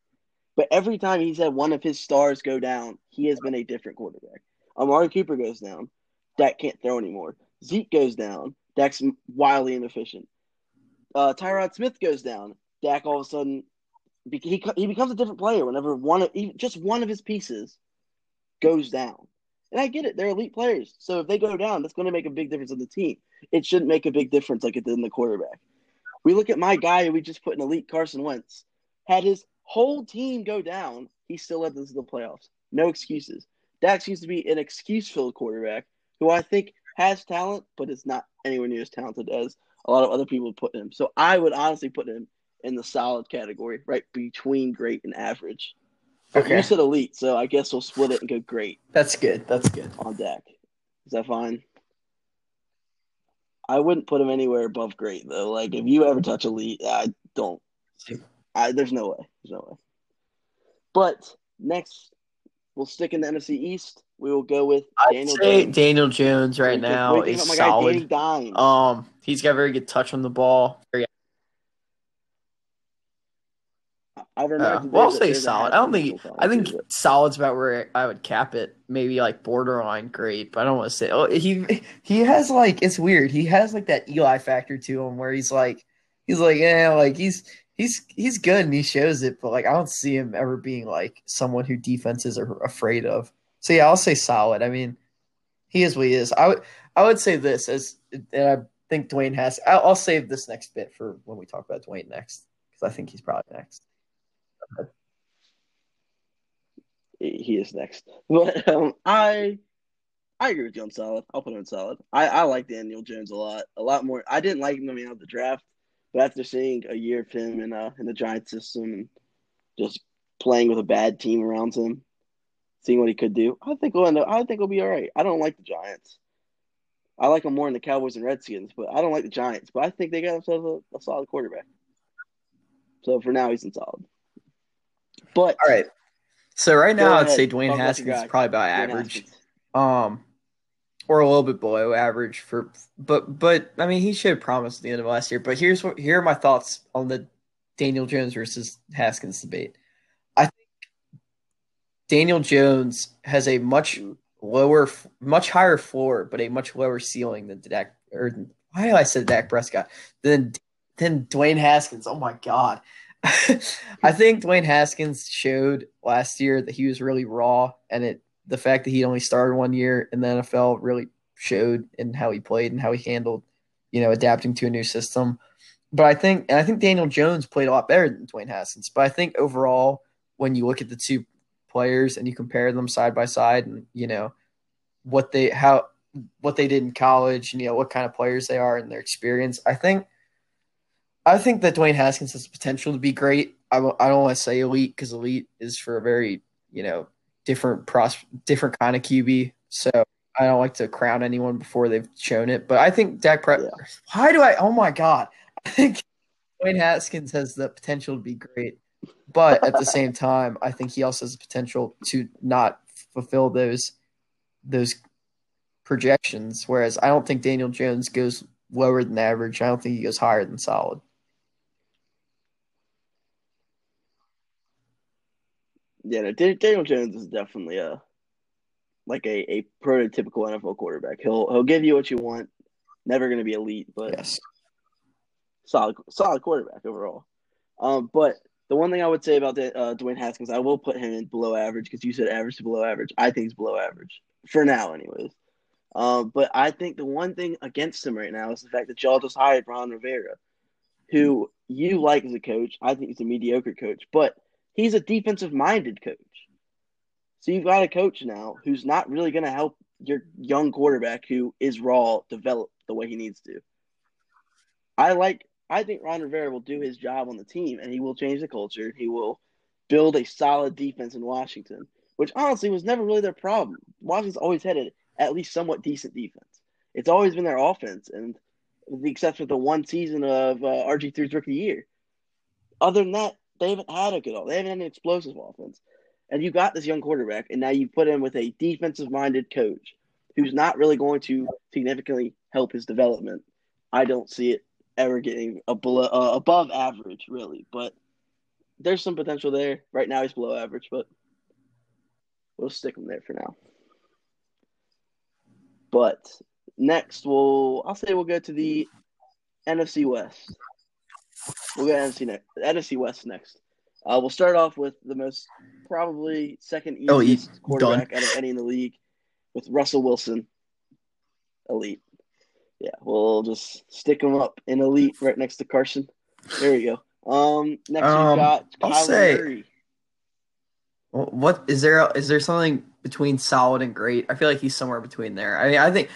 But every time he's had one of his stars go down, he has been a different quarterback. Amari Cooper goes down, Dak can't throw anymore. Zeke goes down, Dak's wildly inefficient. Uh, Tyron Smith goes down, Dak all of a sudden he he becomes a different player whenever one of just one of his pieces goes down. And I get it; they're elite players, so if they go down, that's going to make a big difference in the team. It shouldn't make a big difference like it did in the quarterback. We look at my guy we just put in elite, Carson Wentz, had his whole team go down, he still led them to the playoffs. No excuses. Dak seems to be an excuse filled quarterback who I think has talent, but is not anywhere near as talented as a lot of other people put him. So I would honestly put him in the solid category, right between great and average. Okay. You said elite, so I guess we'll split it and go great. That's good. That's good. On deck. Is that fine? I wouldn't put him anywhere above great though. Like if you ever touch elite, I don't. I there's no way. There's no way. But next, we'll stick in the NFC East. We will go with I'd Daniel say Jones. Danny Jones right now what is think about my guy Danny solid. Dimes? Um, he's got very good touch on the ball. Very, I'll uh, well, I'll say solid. I don't think. I think solid's about where I would cap it. Maybe like borderline great, but I don't want to say. Oh, he he has like it's weird. He has like that Eli factor to him, where he's like he's like yeah, like he's he's he's good and he shows it, but like I don't see him ever being like someone who defenses are afraid of. So yeah, I'll say solid. I mean, he is what he is. I would I would say this as and I think Dwayne has. I'll, I'll save this next bit for when we talk about Dwayne next because I think he's probably next. He is next. But um, I I agree with you on solid. I'll put him in solid. I, I like Daniel Jones a lot. A lot more. I didn't like him coming out of the draft, but after seeing a year of him in uh in the Giants system and just playing with a bad team around him, seeing what he could do, I think we'll end up, I think he'll be all right. I don't like the Giants. I like them more than the Cowboys and Redskins, but I don't like the Giants. But I think they got themselves a, a solid quarterback. So for now, he's in solid. But All right. So right now, I'd say Dwayne Haskins is probably about Dwayne average, Haskins. um, or a little bit below average for. But but I mean, he showed promise at the end of last year. But here's what here are my thoughts on the Daniel Jones versus Haskins debate. I think Daniel Jones has a much. Lower, much higher floor, but a much lower ceiling than Dak. Or why I say Dak Prescott? Than than Dwayne Haskins. Oh my god. I think Dwayne Haskins showed last year that he was really raw, and it the fact that he only started one year in the NFL really showed in how he played and how he handled, you know, adapting to a new system. But I think, and I think Daniel Jones played a lot better than Dwayne Haskins. But I think overall, when you look at the two players and you compare them side by side, and you know what they how what they did in college, and you know what kind of players they are and their experience, I think I think that Dwayne Haskins has the potential to be great. I, w- I don't want to say elite because elite is for a very you know different pros different kind of QB. So I don't like to crown anyone before they've shown it. But I think Dak Pre- Yeah. Why do I? Oh my god! I think Dwayne Haskins has the potential to be great, but at the same time, I think he also has the potential to not fulfill those those projections. Whereas I don't think Daniel Jones goes lower than average. I don't think he goes higher than solid. Yeah, no, Daniel Jones is definitely a like a, a prototypical NFL quarterback. He'll he'll give you what you want. Never going to be elite, but Yes. solid solid quarterback overall. Um, but the one thing I would say about uh, Dwayne Haskins, I will put him in below average because you said average to below average. I think he's below average for now, anyways. Um, but I think the one thing against him right now is the fact that y'all just hired Ron Rivera, who you like as a coach. I think he's a mediocre coach, but he's a defensive minded coach. So you've got a coach now who's not really going to help your young quarterback who is raw develop the way he needs to. I like. I think Ron Rivera will do his job on the team, and he will change the culture. He will build a solid defense in Washington, which honestly was never really their problem. Washington's always had at least somewhat decent defense. It's always been their offense, and exception of the one season of uh, RG3's rookie year. Other than that, they haven't had a good. All. They haven't had an explosive offense. And you got this young quarterback, and now you put him with a defensive-minded coach who's not really going to significantly help his development. I don't see it ever getting a below, uh, above average, really. But there's some potential there. Right now, he's below average, but we'll stick him there for now. But next, we'll I'll say we'll go to the NFC West. We'll go NFC next. NFC West next. Uh, we'll start off with the most probably second Oh, easiest quarterback out of any in the league, with Russell Wilson, elite. Yeah, we'll just stick him up in elite right next to Carson. There we go. Um, next Um, we've got I'll Kyler say- Murray. What is there? Is there something between solid and great? I feel like he's somewhere between there. I mean, I think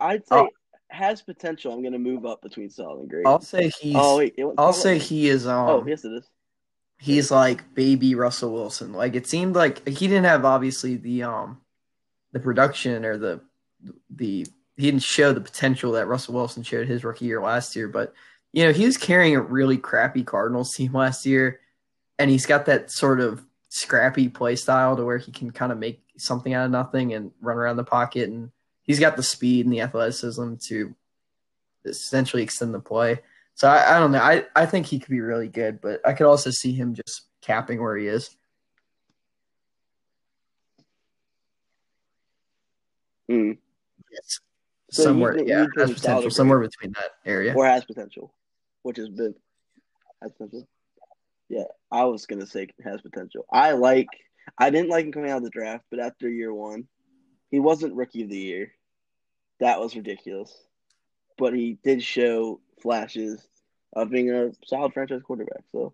I'd say Oh. has potential. I'm going to move up between solid and great. I'll say he's. oh wait, I'll say he is. Um, Oh yes, it is. he's like baby Russell Wilson. Like it seemed like he didn't have obviously the um the production or the the he didn't show the potential that Russell Wilson showed his rookie year last year, but you know, he was carrying a really crappy Cardinals team last year, and he's got that sort of scrappy play style to where he can kind of make something out of nothing and run around the pocket, and he's got the speed and the athleticism to essentially extend the play. So I, I don't know. I, I think he could be really good, but I could also see him just capping where he is. Mm. Yes. So somewhere, you yeah, has potential. Somewhere between that area. or has potential, which is big. Has potential. Yeah, I was gonna say has potential. I like. I didn't like him coming out of the draft, but after year one, he wasn't rookie of the year. That was ridiculous. But he did show flashes of being a solid franchise quarterback. So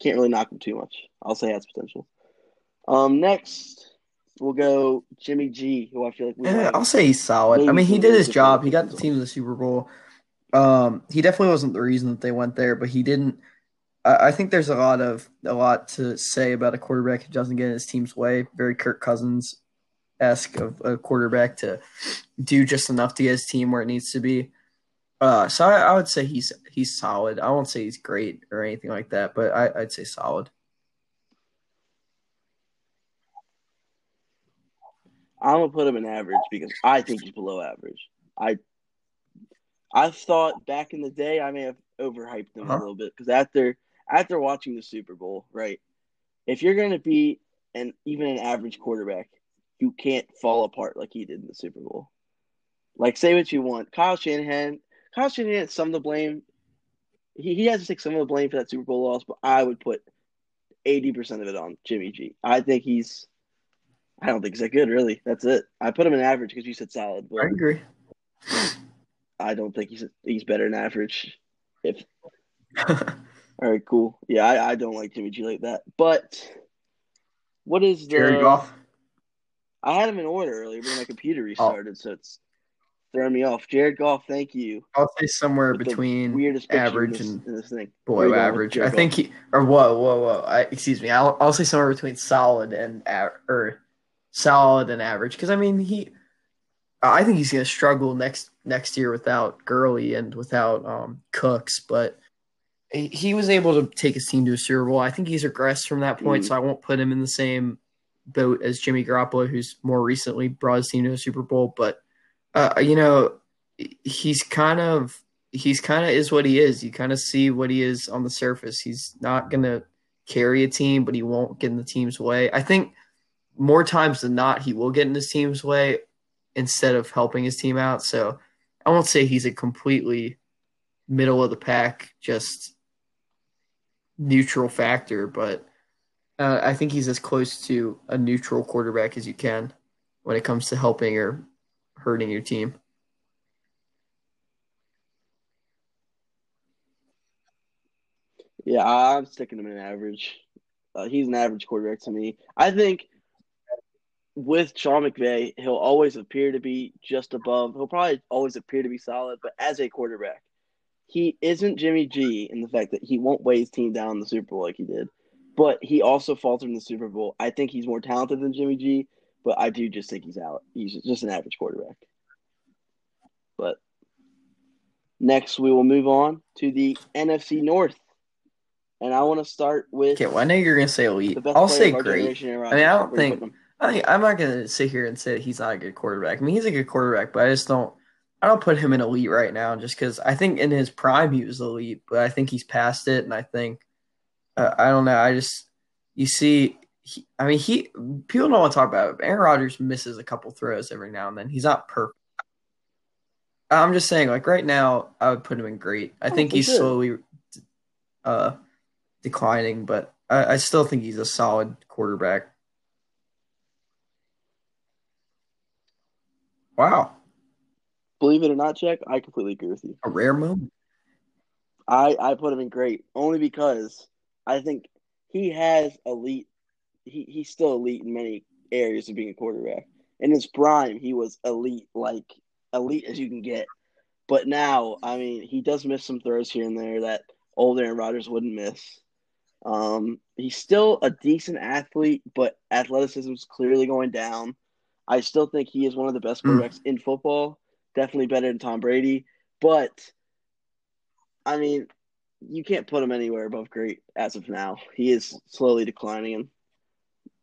can't really knock him too much. I'll say has potential. Um, next we'll go Jimmy G, who I feel like we Yeah. I'll say he's solid. I mean, he did his job. He got the team to the Super Bowl. Um, he definitely wasn't the reason that they went there, but he didn't. I, I think there's a lot of a lot to say about a quarterback who doesn't get in his team's way. Very Kirk Cousins esque of a quarterback to do just enough to get his team where it needs to be. Uh, so I, I would say he's he's solid. I won't say he's great or anything like that, but I, I'd say solid. I'm gonna put him in average because I think he's below average. I I thought back in the day I may have overhyped him Uh-huh. a little bit because after after watching the Super Bowl, right? If you're gonna be an even an average quarterback, you can't fall apart like he did in the Super Bowl. Like say what you want, Kyle Shanahan. Kyle Shanahan has some of the blame. He he has to take some of the blame for that Super Bowl loss, but I would put eighty percent of it on Jimmy G. I think he's. I don't think he's that good, really. That's it. I put him in average because you said solid, but I agree. I don't think he's he's better than average. If all right, cool. Yeah, I, I don't like Jimmy G like that. But what is the? Jared Goff. I had him in order earlier, but my Oh. computer restarted, so it's throwing me off. Jared Goff, thank you. I'll say somewhere between weirdest average this, and this thing. below Where you going with average. I think he or whoa, whoa, whoa. I, excuse me. I'll I'll say somewhere between solid and or solid and average because I mean he. I think he's going to struggle next next year without Gurley and without um, Cooks, but he, he was able to take his team to a Super Bowl. I think he's regressed from that point, Mhm. so I won't put him in the same boat as Jimmy Garoppolo, who's more recently brought his team to a Super Bowl. But uh, you know, he's kind of he's kind of is what he is. You kind of see what he is on the surface. He's not gonna carry a team, but he won't get in the team's way. I think more times than not, he will get in his team's way instead of helping his team out. So I won't say he's a completely middle of the pack, just neutral factor, but uh, I think he's as close to a neutral quarterback as you can when it comes to helping or hurting your team. Yeah, I'm sticking him in average. Uh, he's an average quarterback to me. I think with Sean McVay, he'll always appear to be just above. He'll probably always appear to be solid, but as a quarterback, he isn't Jimmy G in the fact that he won't weigh his team down in the Super Bowl like he did. But he also faltered in the Super Bowl. I think he's more talented than Jimmy G, but I do just think he's out. He's just an average quarterback. But next, we will move on to the NFC North. And I want to start with Okay, well, I know you're gonna say elite. I'll say great. I mean, I don't think-? I I'm not gonna sit here and say he's not a good quarterback. I mean, he's a good quarterback, but I just don't. I don't put him in elite right now, just because I think in his prime he was elite, but I think he's past it, and I think uh, I don't know. I just you see, he, I mean, he people don't want to talk about it. Aaron Rodgers misses a couple throws every now and then. He's not perfect. I'm just saying, like right now, I would put him in great. I Oh, think he's slowly uh, declining, but I, I still think he's a solid quarterback. Wow, Believe it or not, Check, I completely agree with you. a rare moment. I, I put him in great only because I think he has elite. He, he's still elite in many areas of being a quarterback. In his prime, he was elite, like elite as you can get. But now, I mean, he does miss some throws here and there that old Aaron Rodgers wouldn't miss. Um, he's still a decent athlete, but athleticism is clearly going down. I still think he is one of the best Mm. quarterbacks in football. Definitely better than Tom Brady. But I mean, you can't put him anywhere above great as of now. He is slowly declining, and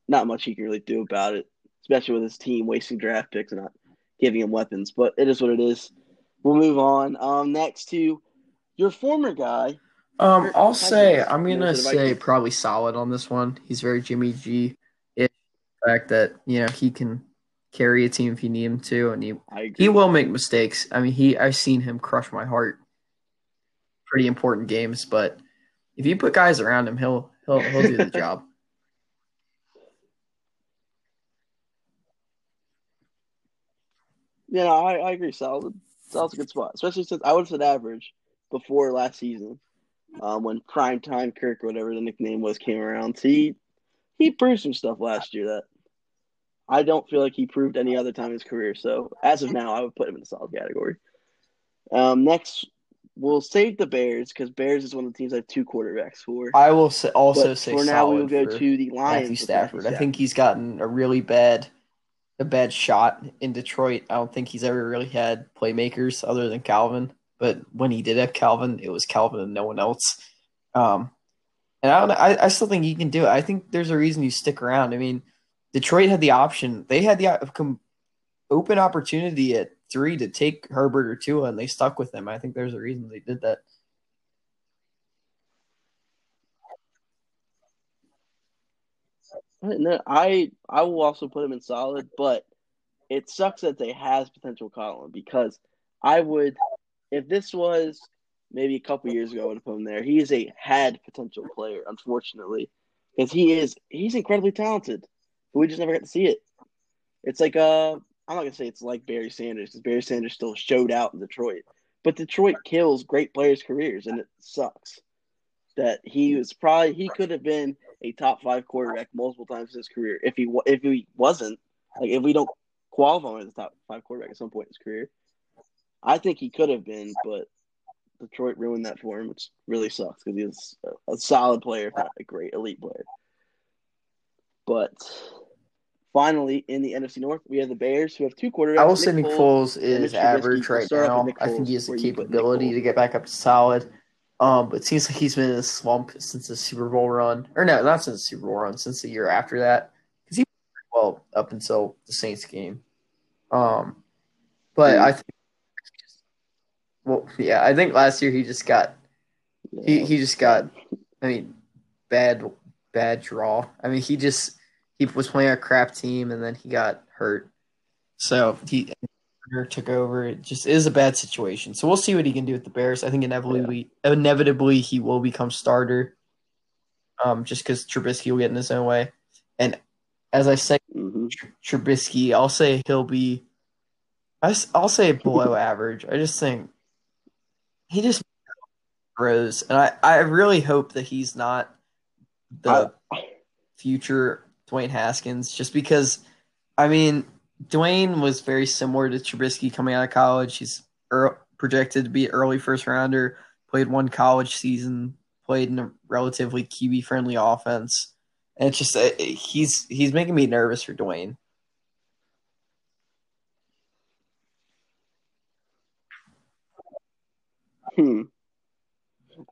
not much he can really do about it, especially with his team wasting draft picks and not giving him weapons. But it is what it is. We'll move on. Um, next to your former guy. Um, I'll say I'm gonna say probably solid on this one. He's very Jimmy G. The fact that you know he can carry a team if you need him to, and he I he will make mistakes. I mean, he I've seen him crush my heart. Pretty important games, but if you put guys around him, he'll he'll he'll do the job. Yeah, no, I, I agree. Solid. Solid's a good spot, especially since I would have said average before last season, um, when prime time Kirk, whatever the nickname was, came around. He he proved some stuff last year that I don't feel like he proved any other time in his career. So as of now, I would put him in the solid category. Um, next, we'll save the Bears because Bears is one of the teams I have two quarterbacks for. I will say, also But say for now, we will go to the Lions. Matthew Stafford. Matthew I think he's gotten a really bad a bad shot in Detroit. I don't think he's ever really had playmakers other than Calvin. But when he did have Calvin, it was Calvin and no one else. Um, and I don't I, I still think he can do it. I think there's a reason you stick around. I mean, Detroit had the option. They had the open opportunity at three to take Herbert or Tua, and they stuck with him. I think there's a reason they did that. I I will also put him in solid, but it sucks that they has potential column because I would if this was maybe a couple years ago I would have put him there. He is a had potential player, unfortunately, because he is he's incredibly talented, but we just never got to see it. It's like uh I'm not gonna say it's like Barry Sanders because Barry Sanders still showed out in Detroit, but Detroit kills great players' careers, and it sucks that he was probably he could have been a top five quarterback multiple times in his career if he if he wasn't like if we don't qualify him as a top five quarterback at some point in his career. I think he could have been, but Detroit ruined that for him, which really sucks because he was a, a solid player, not a great elite player. But finally, in the NFC North, we have the Bears, who have two quarterbacks. I will say Nick Foles is average right start off with now. I think he has the where you put Nick capability to get back up to solid. Um, but it seems like he's been in a slump since the Super Bowl run, or no, not since the Super Bowl run, since the year after that, because he well up until the Saints game. Um, but I think, well, yeah, I think last year he just got he he just got, I mean, bad bad draw. I mean, he just he was playing a crap team and then he got hurt, so he took over. It just is a bad situation. So we'll see what he can do with the Bears. I think inevitably inevitably he will become starter, um, just because Trubisky will get in his own way. And as I say, Mhm. Tr- Trubisky, I'll say he'll be. I, will say below average. I just think he just grows, and I, I really hope that he's not the future Dwayne Haskins, just because. I mean, Dwayne was very similar to Trubisky coming out of college. He's er, projected to be early first rounder. Played one college season. Played in a relatively QB friendly offense. And it's just uh, he's he's making me nervous for Dwayne. Hmm.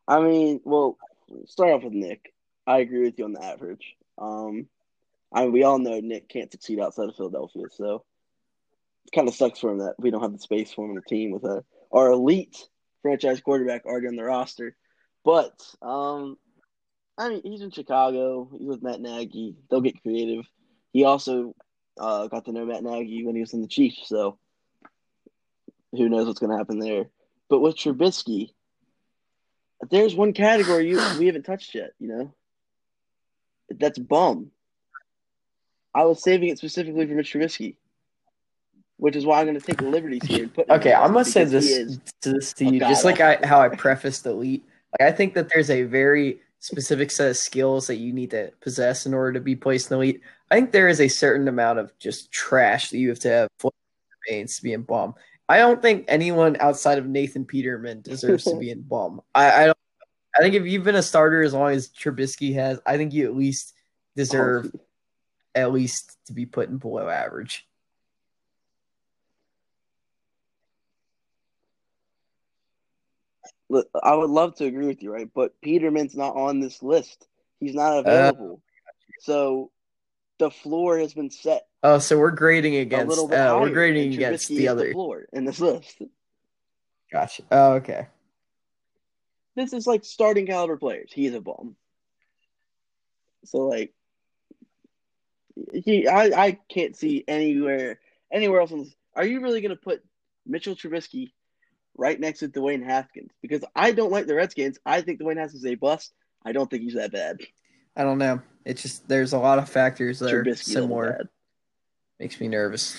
I mean, well, start off with Nick. I agree with you on the average. Um, I mean, we all know Nick can't succeed outside of Philadelphia, so it kind of sucks for him that we don't have the space for him in the team with a, our elite franchise quarterback already on the roster. But um, I mean, he's in Chicago. He's with Matt Nagy. They'll get creative. He also uh, got to know Matt Nagy when he was in the Chiefs, so who knows what's going to happen there. But with Trubisky, there's one category you we haven't touched yet. You know, that's bum. I was saving it specifically for Mitch Trubisky, which is why I'm going to take liberties here and put. Okay, I'm gonna say this to this to you, just like. I how I prefaced elite. Like I think that there's a very specific set of skills that you need to possess in order to be placed in the elite. I think there is a certain amount of just trash that you have to have for veins to be in bum. I don't think anyone outside of Nathan Peterman deserves to be in bum. I, I don't. I think if you've been a starter as long as Trubisky has, I think you at least deserve at least to be putting below average. I would love to agree with you, right? But Peterman's not on this list. He's not uh, available. Uh, so the floor has been set. Oh, so we're grading against. Uh, we're grading against the other the floor in this list. Gotcha. Oh, okay. This is like starting caliber players. He's a bum. So like, he I, I can't see anywhere anywhere else on this. Are you really gonna put Mitchell Trubisky right next to Dwayne Haskins? Because I don't like the Redskins. I think Dwayne Haskins is a bust. I don't think he's that bad. I don't know. It's just there's a lot of factors that Trubisky level similar. Makes me nervous.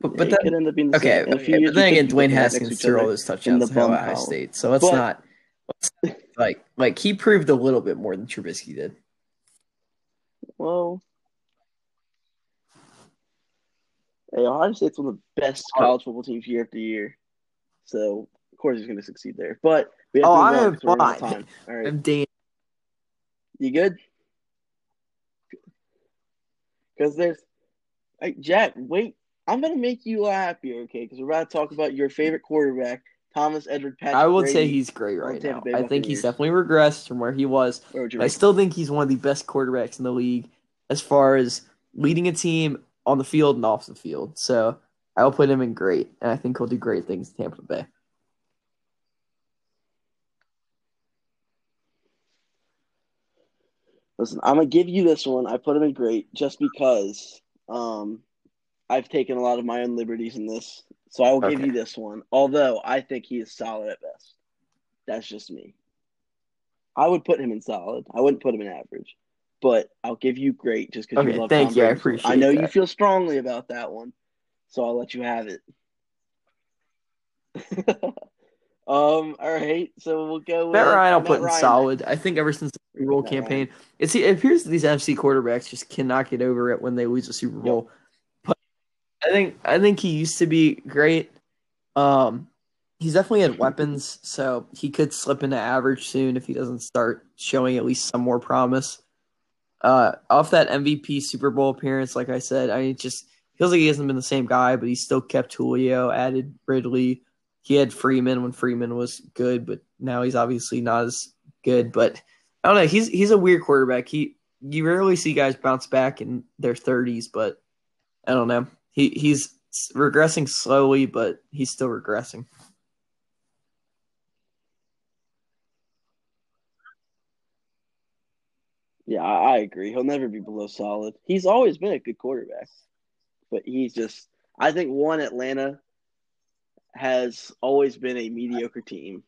But- but then- could end up being the Okay, same. In okay. But then again, Dwayne looking at next to Haskins threw all those touchdowns the to Ohio State, so let's But- not like like he proved a little bit more than Trubisky did. Well, hey, Ohio State's one of the best Oh. college football teams year after year. So of course he's going to succeed there. But we have Oh, to move I on am 'cause we're running out of fine. All right, I'm Dan. you good? Because there's, hey, Jack. Wait, I'm going to make you laugh here, okay? Because we're about to talk about your favorite quarterback, Thomas Edward Patrick. I would say he's great right now. I think he's Buccaneers. definitely regressed from where he was. Where would you But I still think he's one of the best quarterbacks in the league as far as leading a team on the field and off the field. So I will put him in great, and I think he'll do great things in Tampa Bay. Listen, I'm gonna give you this one. I put him in great just because um, I've taken a lot of my own liberties in this, so I will give Okay. you this one. Although I think he is solid at best. That's just me. I would put him in solid. I wouldn't put him in average, but I'll give you great just because Okay, you love. thank Tom you. I Brady much. I appreciate know you feel strongly about that one, so I'll let you have it. um. All right. So we'll go. Matt with Ryan, I'll Matt put in solid. I think ever since the Super Bowl Matt campaign, it's it appears that these NFC quarterbacks just cannot get over it when they lose a Super Bowl. But I think I think he used to be great. Um, he's definitely had weapons, so he could slip into average soon if he doesn't start showing at least some more promise. Uh, off that MVP Super Bowl appearance, like I said, I mean, it just feels like he hasn't been the same guy, but he still kept Julio, added Ridley. He had Freeman when Freeman was good, but now he's obviously not as good. But I don't know. He's he's a weird quarterback. He you rarely see guys bounce back in their thirties, but I don't know. He he's regressing slowly, but he's still regressing. Yeah, I, agree. He'll never be below solid. He's always been a good quarterback, but he's just. I think one Atlanta has always been a mediocre team,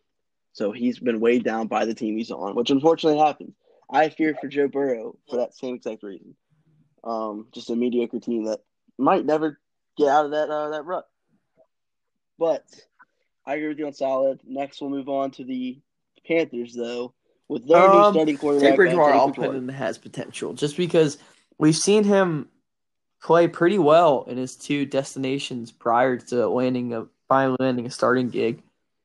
so he's been weighed down by the team he's on, which unfortunately happens. I fear for Joe Burrow for that same exact reason. Um, just a mediocre team that might never get out of that uh, that rut. But I agree with you on solid. Next, we'll move on to the Panthers, though, with their new Um, starting quarterback. Bridgewater, I'll put in has potential just because we've seen him play pretty well in his two destinations prior to landing a finally landing a starting gig.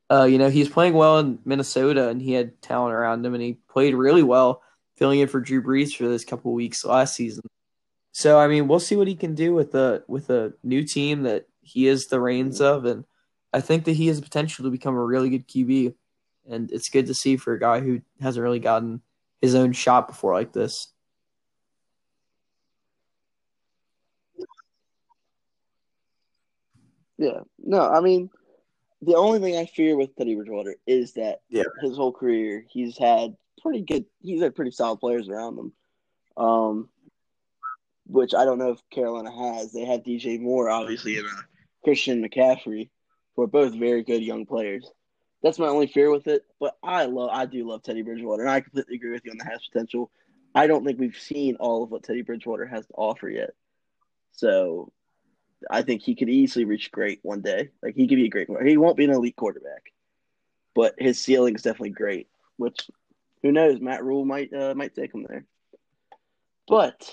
Uh, you know, he's playing well in Minnesota and he had talent around him and he played really well filling in for Drew Brees for this couple weeks last season. So I mean, we'll see what he can do with a with a new team that he is the reins of, and I think that he has potential to become a really good QB. And it's good to see for a guy who hasn't really gotten his own shot before like this. Yeah. No, I mean, the only thing I fear with Teddy Bridgewater is that Yeah. his whole career he's had pretty good. He's had pretty solid players around him, um, which I don't know if Carolina has. They have DJ Moore, obviously, and uh, Christian McCaffrey, who are both very good young players. That's my only fear with it. But I love, I do love Teddy Bridgewater, and I completely agree with you on the has potential. I don't think we've seen all of what Teddy Bridgewater has to offer yet. So I think he could easily reach great one day. Like he could be a great. He won't be an elite quarterback, but his ceiling is definitely great. Which, who knows? Matt Rhule might uh, might take him there. But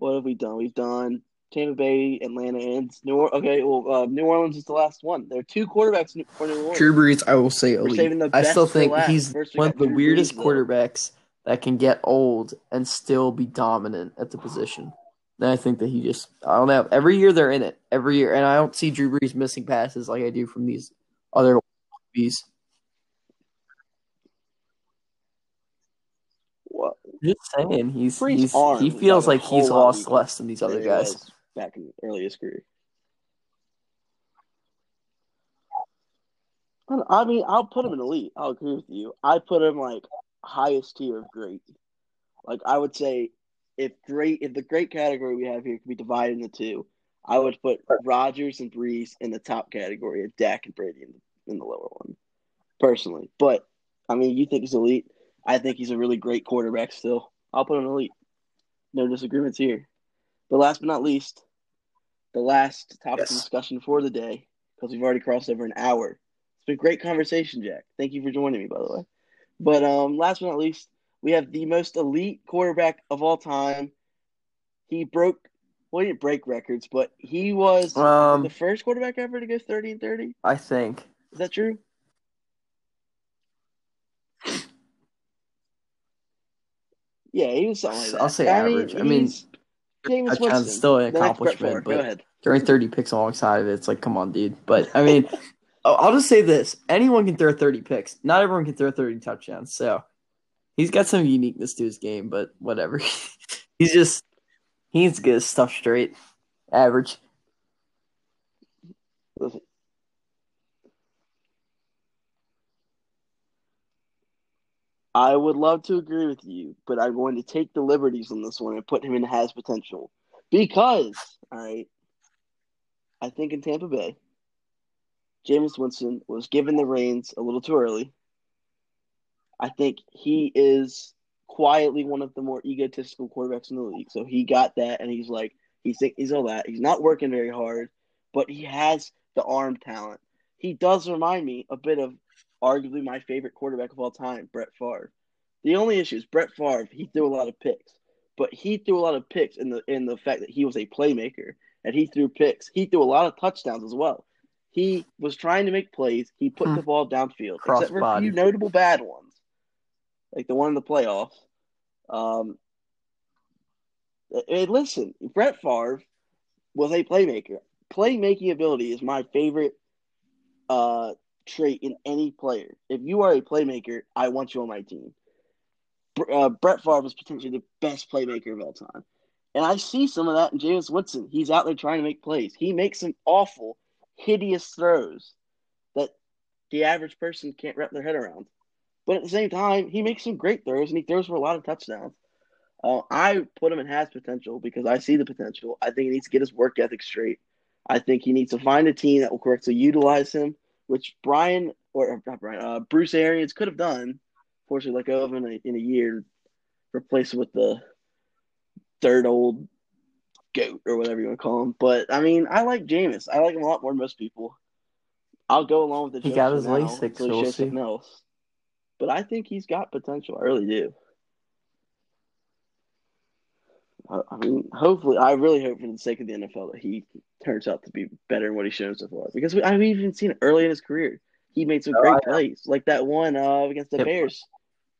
what have we done? We've done Tampa Bay, Atlanta, and New Orleans. Okay, well, uh, New Orleans is the last one. There are two quarterbacks for New Orleans. Drew Brees, I will say elite. I still think he's one of the Drew weirdest Brees, though. quarterbacks that can get old and still be dominant at the position. And I think that he just I don't know. Every year they're in it. Every year. And I don't see Drew Brees missing passes like I do from these other bees. What? Just saying, he's, Brees' he's arm he feels like like, he's lost weaker less than these other than guys. back in early his career. I mean, I'll put him in elite. I'll agree with you. I put him like highest tier of great. Like I would say, if great, if the great category we have here could be divided into two, I would put Rodgers and Brees in the top category, and Dak and Brady in the, in the lower one, personally. But I mean, you think he's elite? I think he's a really great quarterback. Still, I'll put him elite. No disagreements here. But last but not least, the last topic of discussion for the day, because we've already crossed over an hour. It's been great conversation, Jack. Thank you for joining me, by the way. But um, last but not least, we have the most elite quarterback of all time. He broke, well, he didn't break records, but he was Um, the first quarterback ever to go 30 and 30. I think. Is that true? Yeah, he was something like that. I'll say I average. I mean, he's Jameis touchdown's still an The next Brett accomplishment, but- throwing 30 picks alongside of it, it's like, come on, dude. But I mean, I'll I'll just say this: anyone can throw 30 picks. Not everyone can throw 30 touchdowns. So he's got some uniqueness to his game, but whatever. he's just he needs to get his stuff straight. Average. Listen. I would love to agree with you, but I'm going to take the liberties on this one and put him in has potential. Because, right, I think in Tampa Bay, Jameis Winston was given the reins a little too early. I think he is quietly one of the more egotistical quarterbacks in the league. So he got that, and he's like, he's he's all that. He's not working very hard, but he has the arm talent. He does remind me a bit of arguably my favorite quarterback of all time, Brett Favre. The only issue is Brett Favre. He threw a lot of picks, but he threw a lot of picks in the in the fact that he was a playmaker and he threw picks. He threw a lot of touchdowns as well. He was trying to make plays. He put Hmm. the ball downfield, except for a few notable bad ones, like the one in the playoffs. Um, hey, listen, Brett Favre was a playmaker. Playmaking ability is my favorite uh, trait in any player. If you are a playmaker, I want you on my team. Uh, Brett Favre was potentially the best playmaker of all time. And I see some of that in Jameis Winston. He's out there trying to make plays. He makes some awful, hideous throws that the average person can't wrap their head around. But at the same time, he makes some great throws and he throws for a lot of touchdowns. Uh, I put him in has potential because I see the potential. I think he needs to get his work ethic straight. I think he needs to find a team that will correctly utilize him, which Brian or not Brian, uh, Bruce Arians could have done. Fortunately, let go of him in a, in a year, replace with the third old goat or whatever you want to call him. But I mean, I like Jameis. I like him a lot more than most people. I'll go along with the He got his LASIK, so we'll see. else. But I think he's got potential. I really do. I I mean, hopefully, I really hope for the sake of the NFL that he turns out to be better than what he's shown so far. Because we, I've even seen early in his career. He made some Oh, great plays, like that one uh, against the. Bears,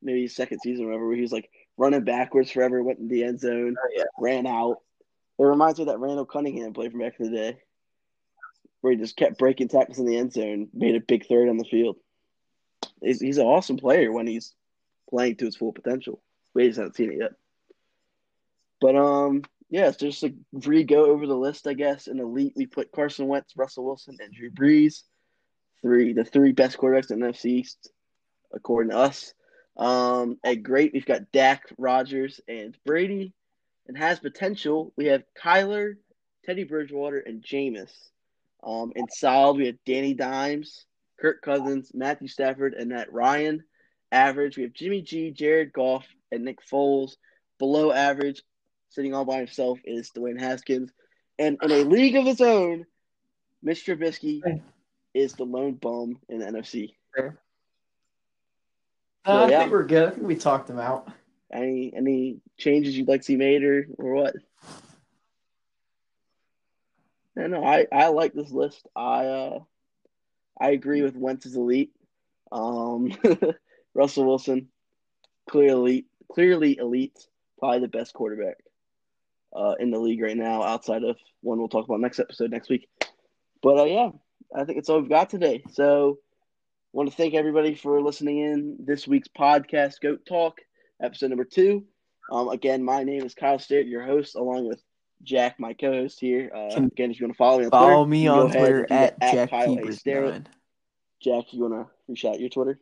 maybe his second season, or whatever, where he was like running backwards forever, went in the end zone, Oh, yeah. ran out. It reminds me of that Randall Cunningham play from back in the day, where he just kept breaking tackles in the end zone, made a big third on the field. He's, he's an awesome player when he's playing to his full potential. We just haven't seen it yet. But um, yeah, it's just to re go over the list, I guess. In elite, we put Carson Wentz, Russell Wilson, and Drew Brees. Three, the three best quarterbacks in the NFC East, according to us. Um, at great, we've got Dak, Rodgers, and Brady. And has potential, we have Kyler, Teddy Bridgewater, and Jameis. Um, in solid, we have Danny Dimes, Kirk Cousins, Matthew Stafford, and Matt Ryan. Average, we have Jimmy G, Jared Goff, and Nick Foles. Below average, sitting all by himself, is Dwayne Haskins. And in a league of his own, Mitch Trubisky is the lone bum in the NFC. Uh, So, I think we're good. I think we talked him out. Any any changes you'd like to see made or, or what? No, no, I, I like this list. I uh I agree with Wentz's elite. Um Russell Wilson, clearly clearly elite, probably the best quarterback. Uh, in the league right now, outside of one we'll talk about next episode next week. But uh, yeah, I think it's all we've got today. So, want to thank everybody for listening in this week's podcast, Goat Talk, episode number two. Um, again, my name is Kyle Stewart, your host, along with Jack, my co-host here. Uh, again, if you want to follow me on Follow Twitter, me you can go on Twitter do at Jack Kyle. Jack, you want to reach out your Twitter?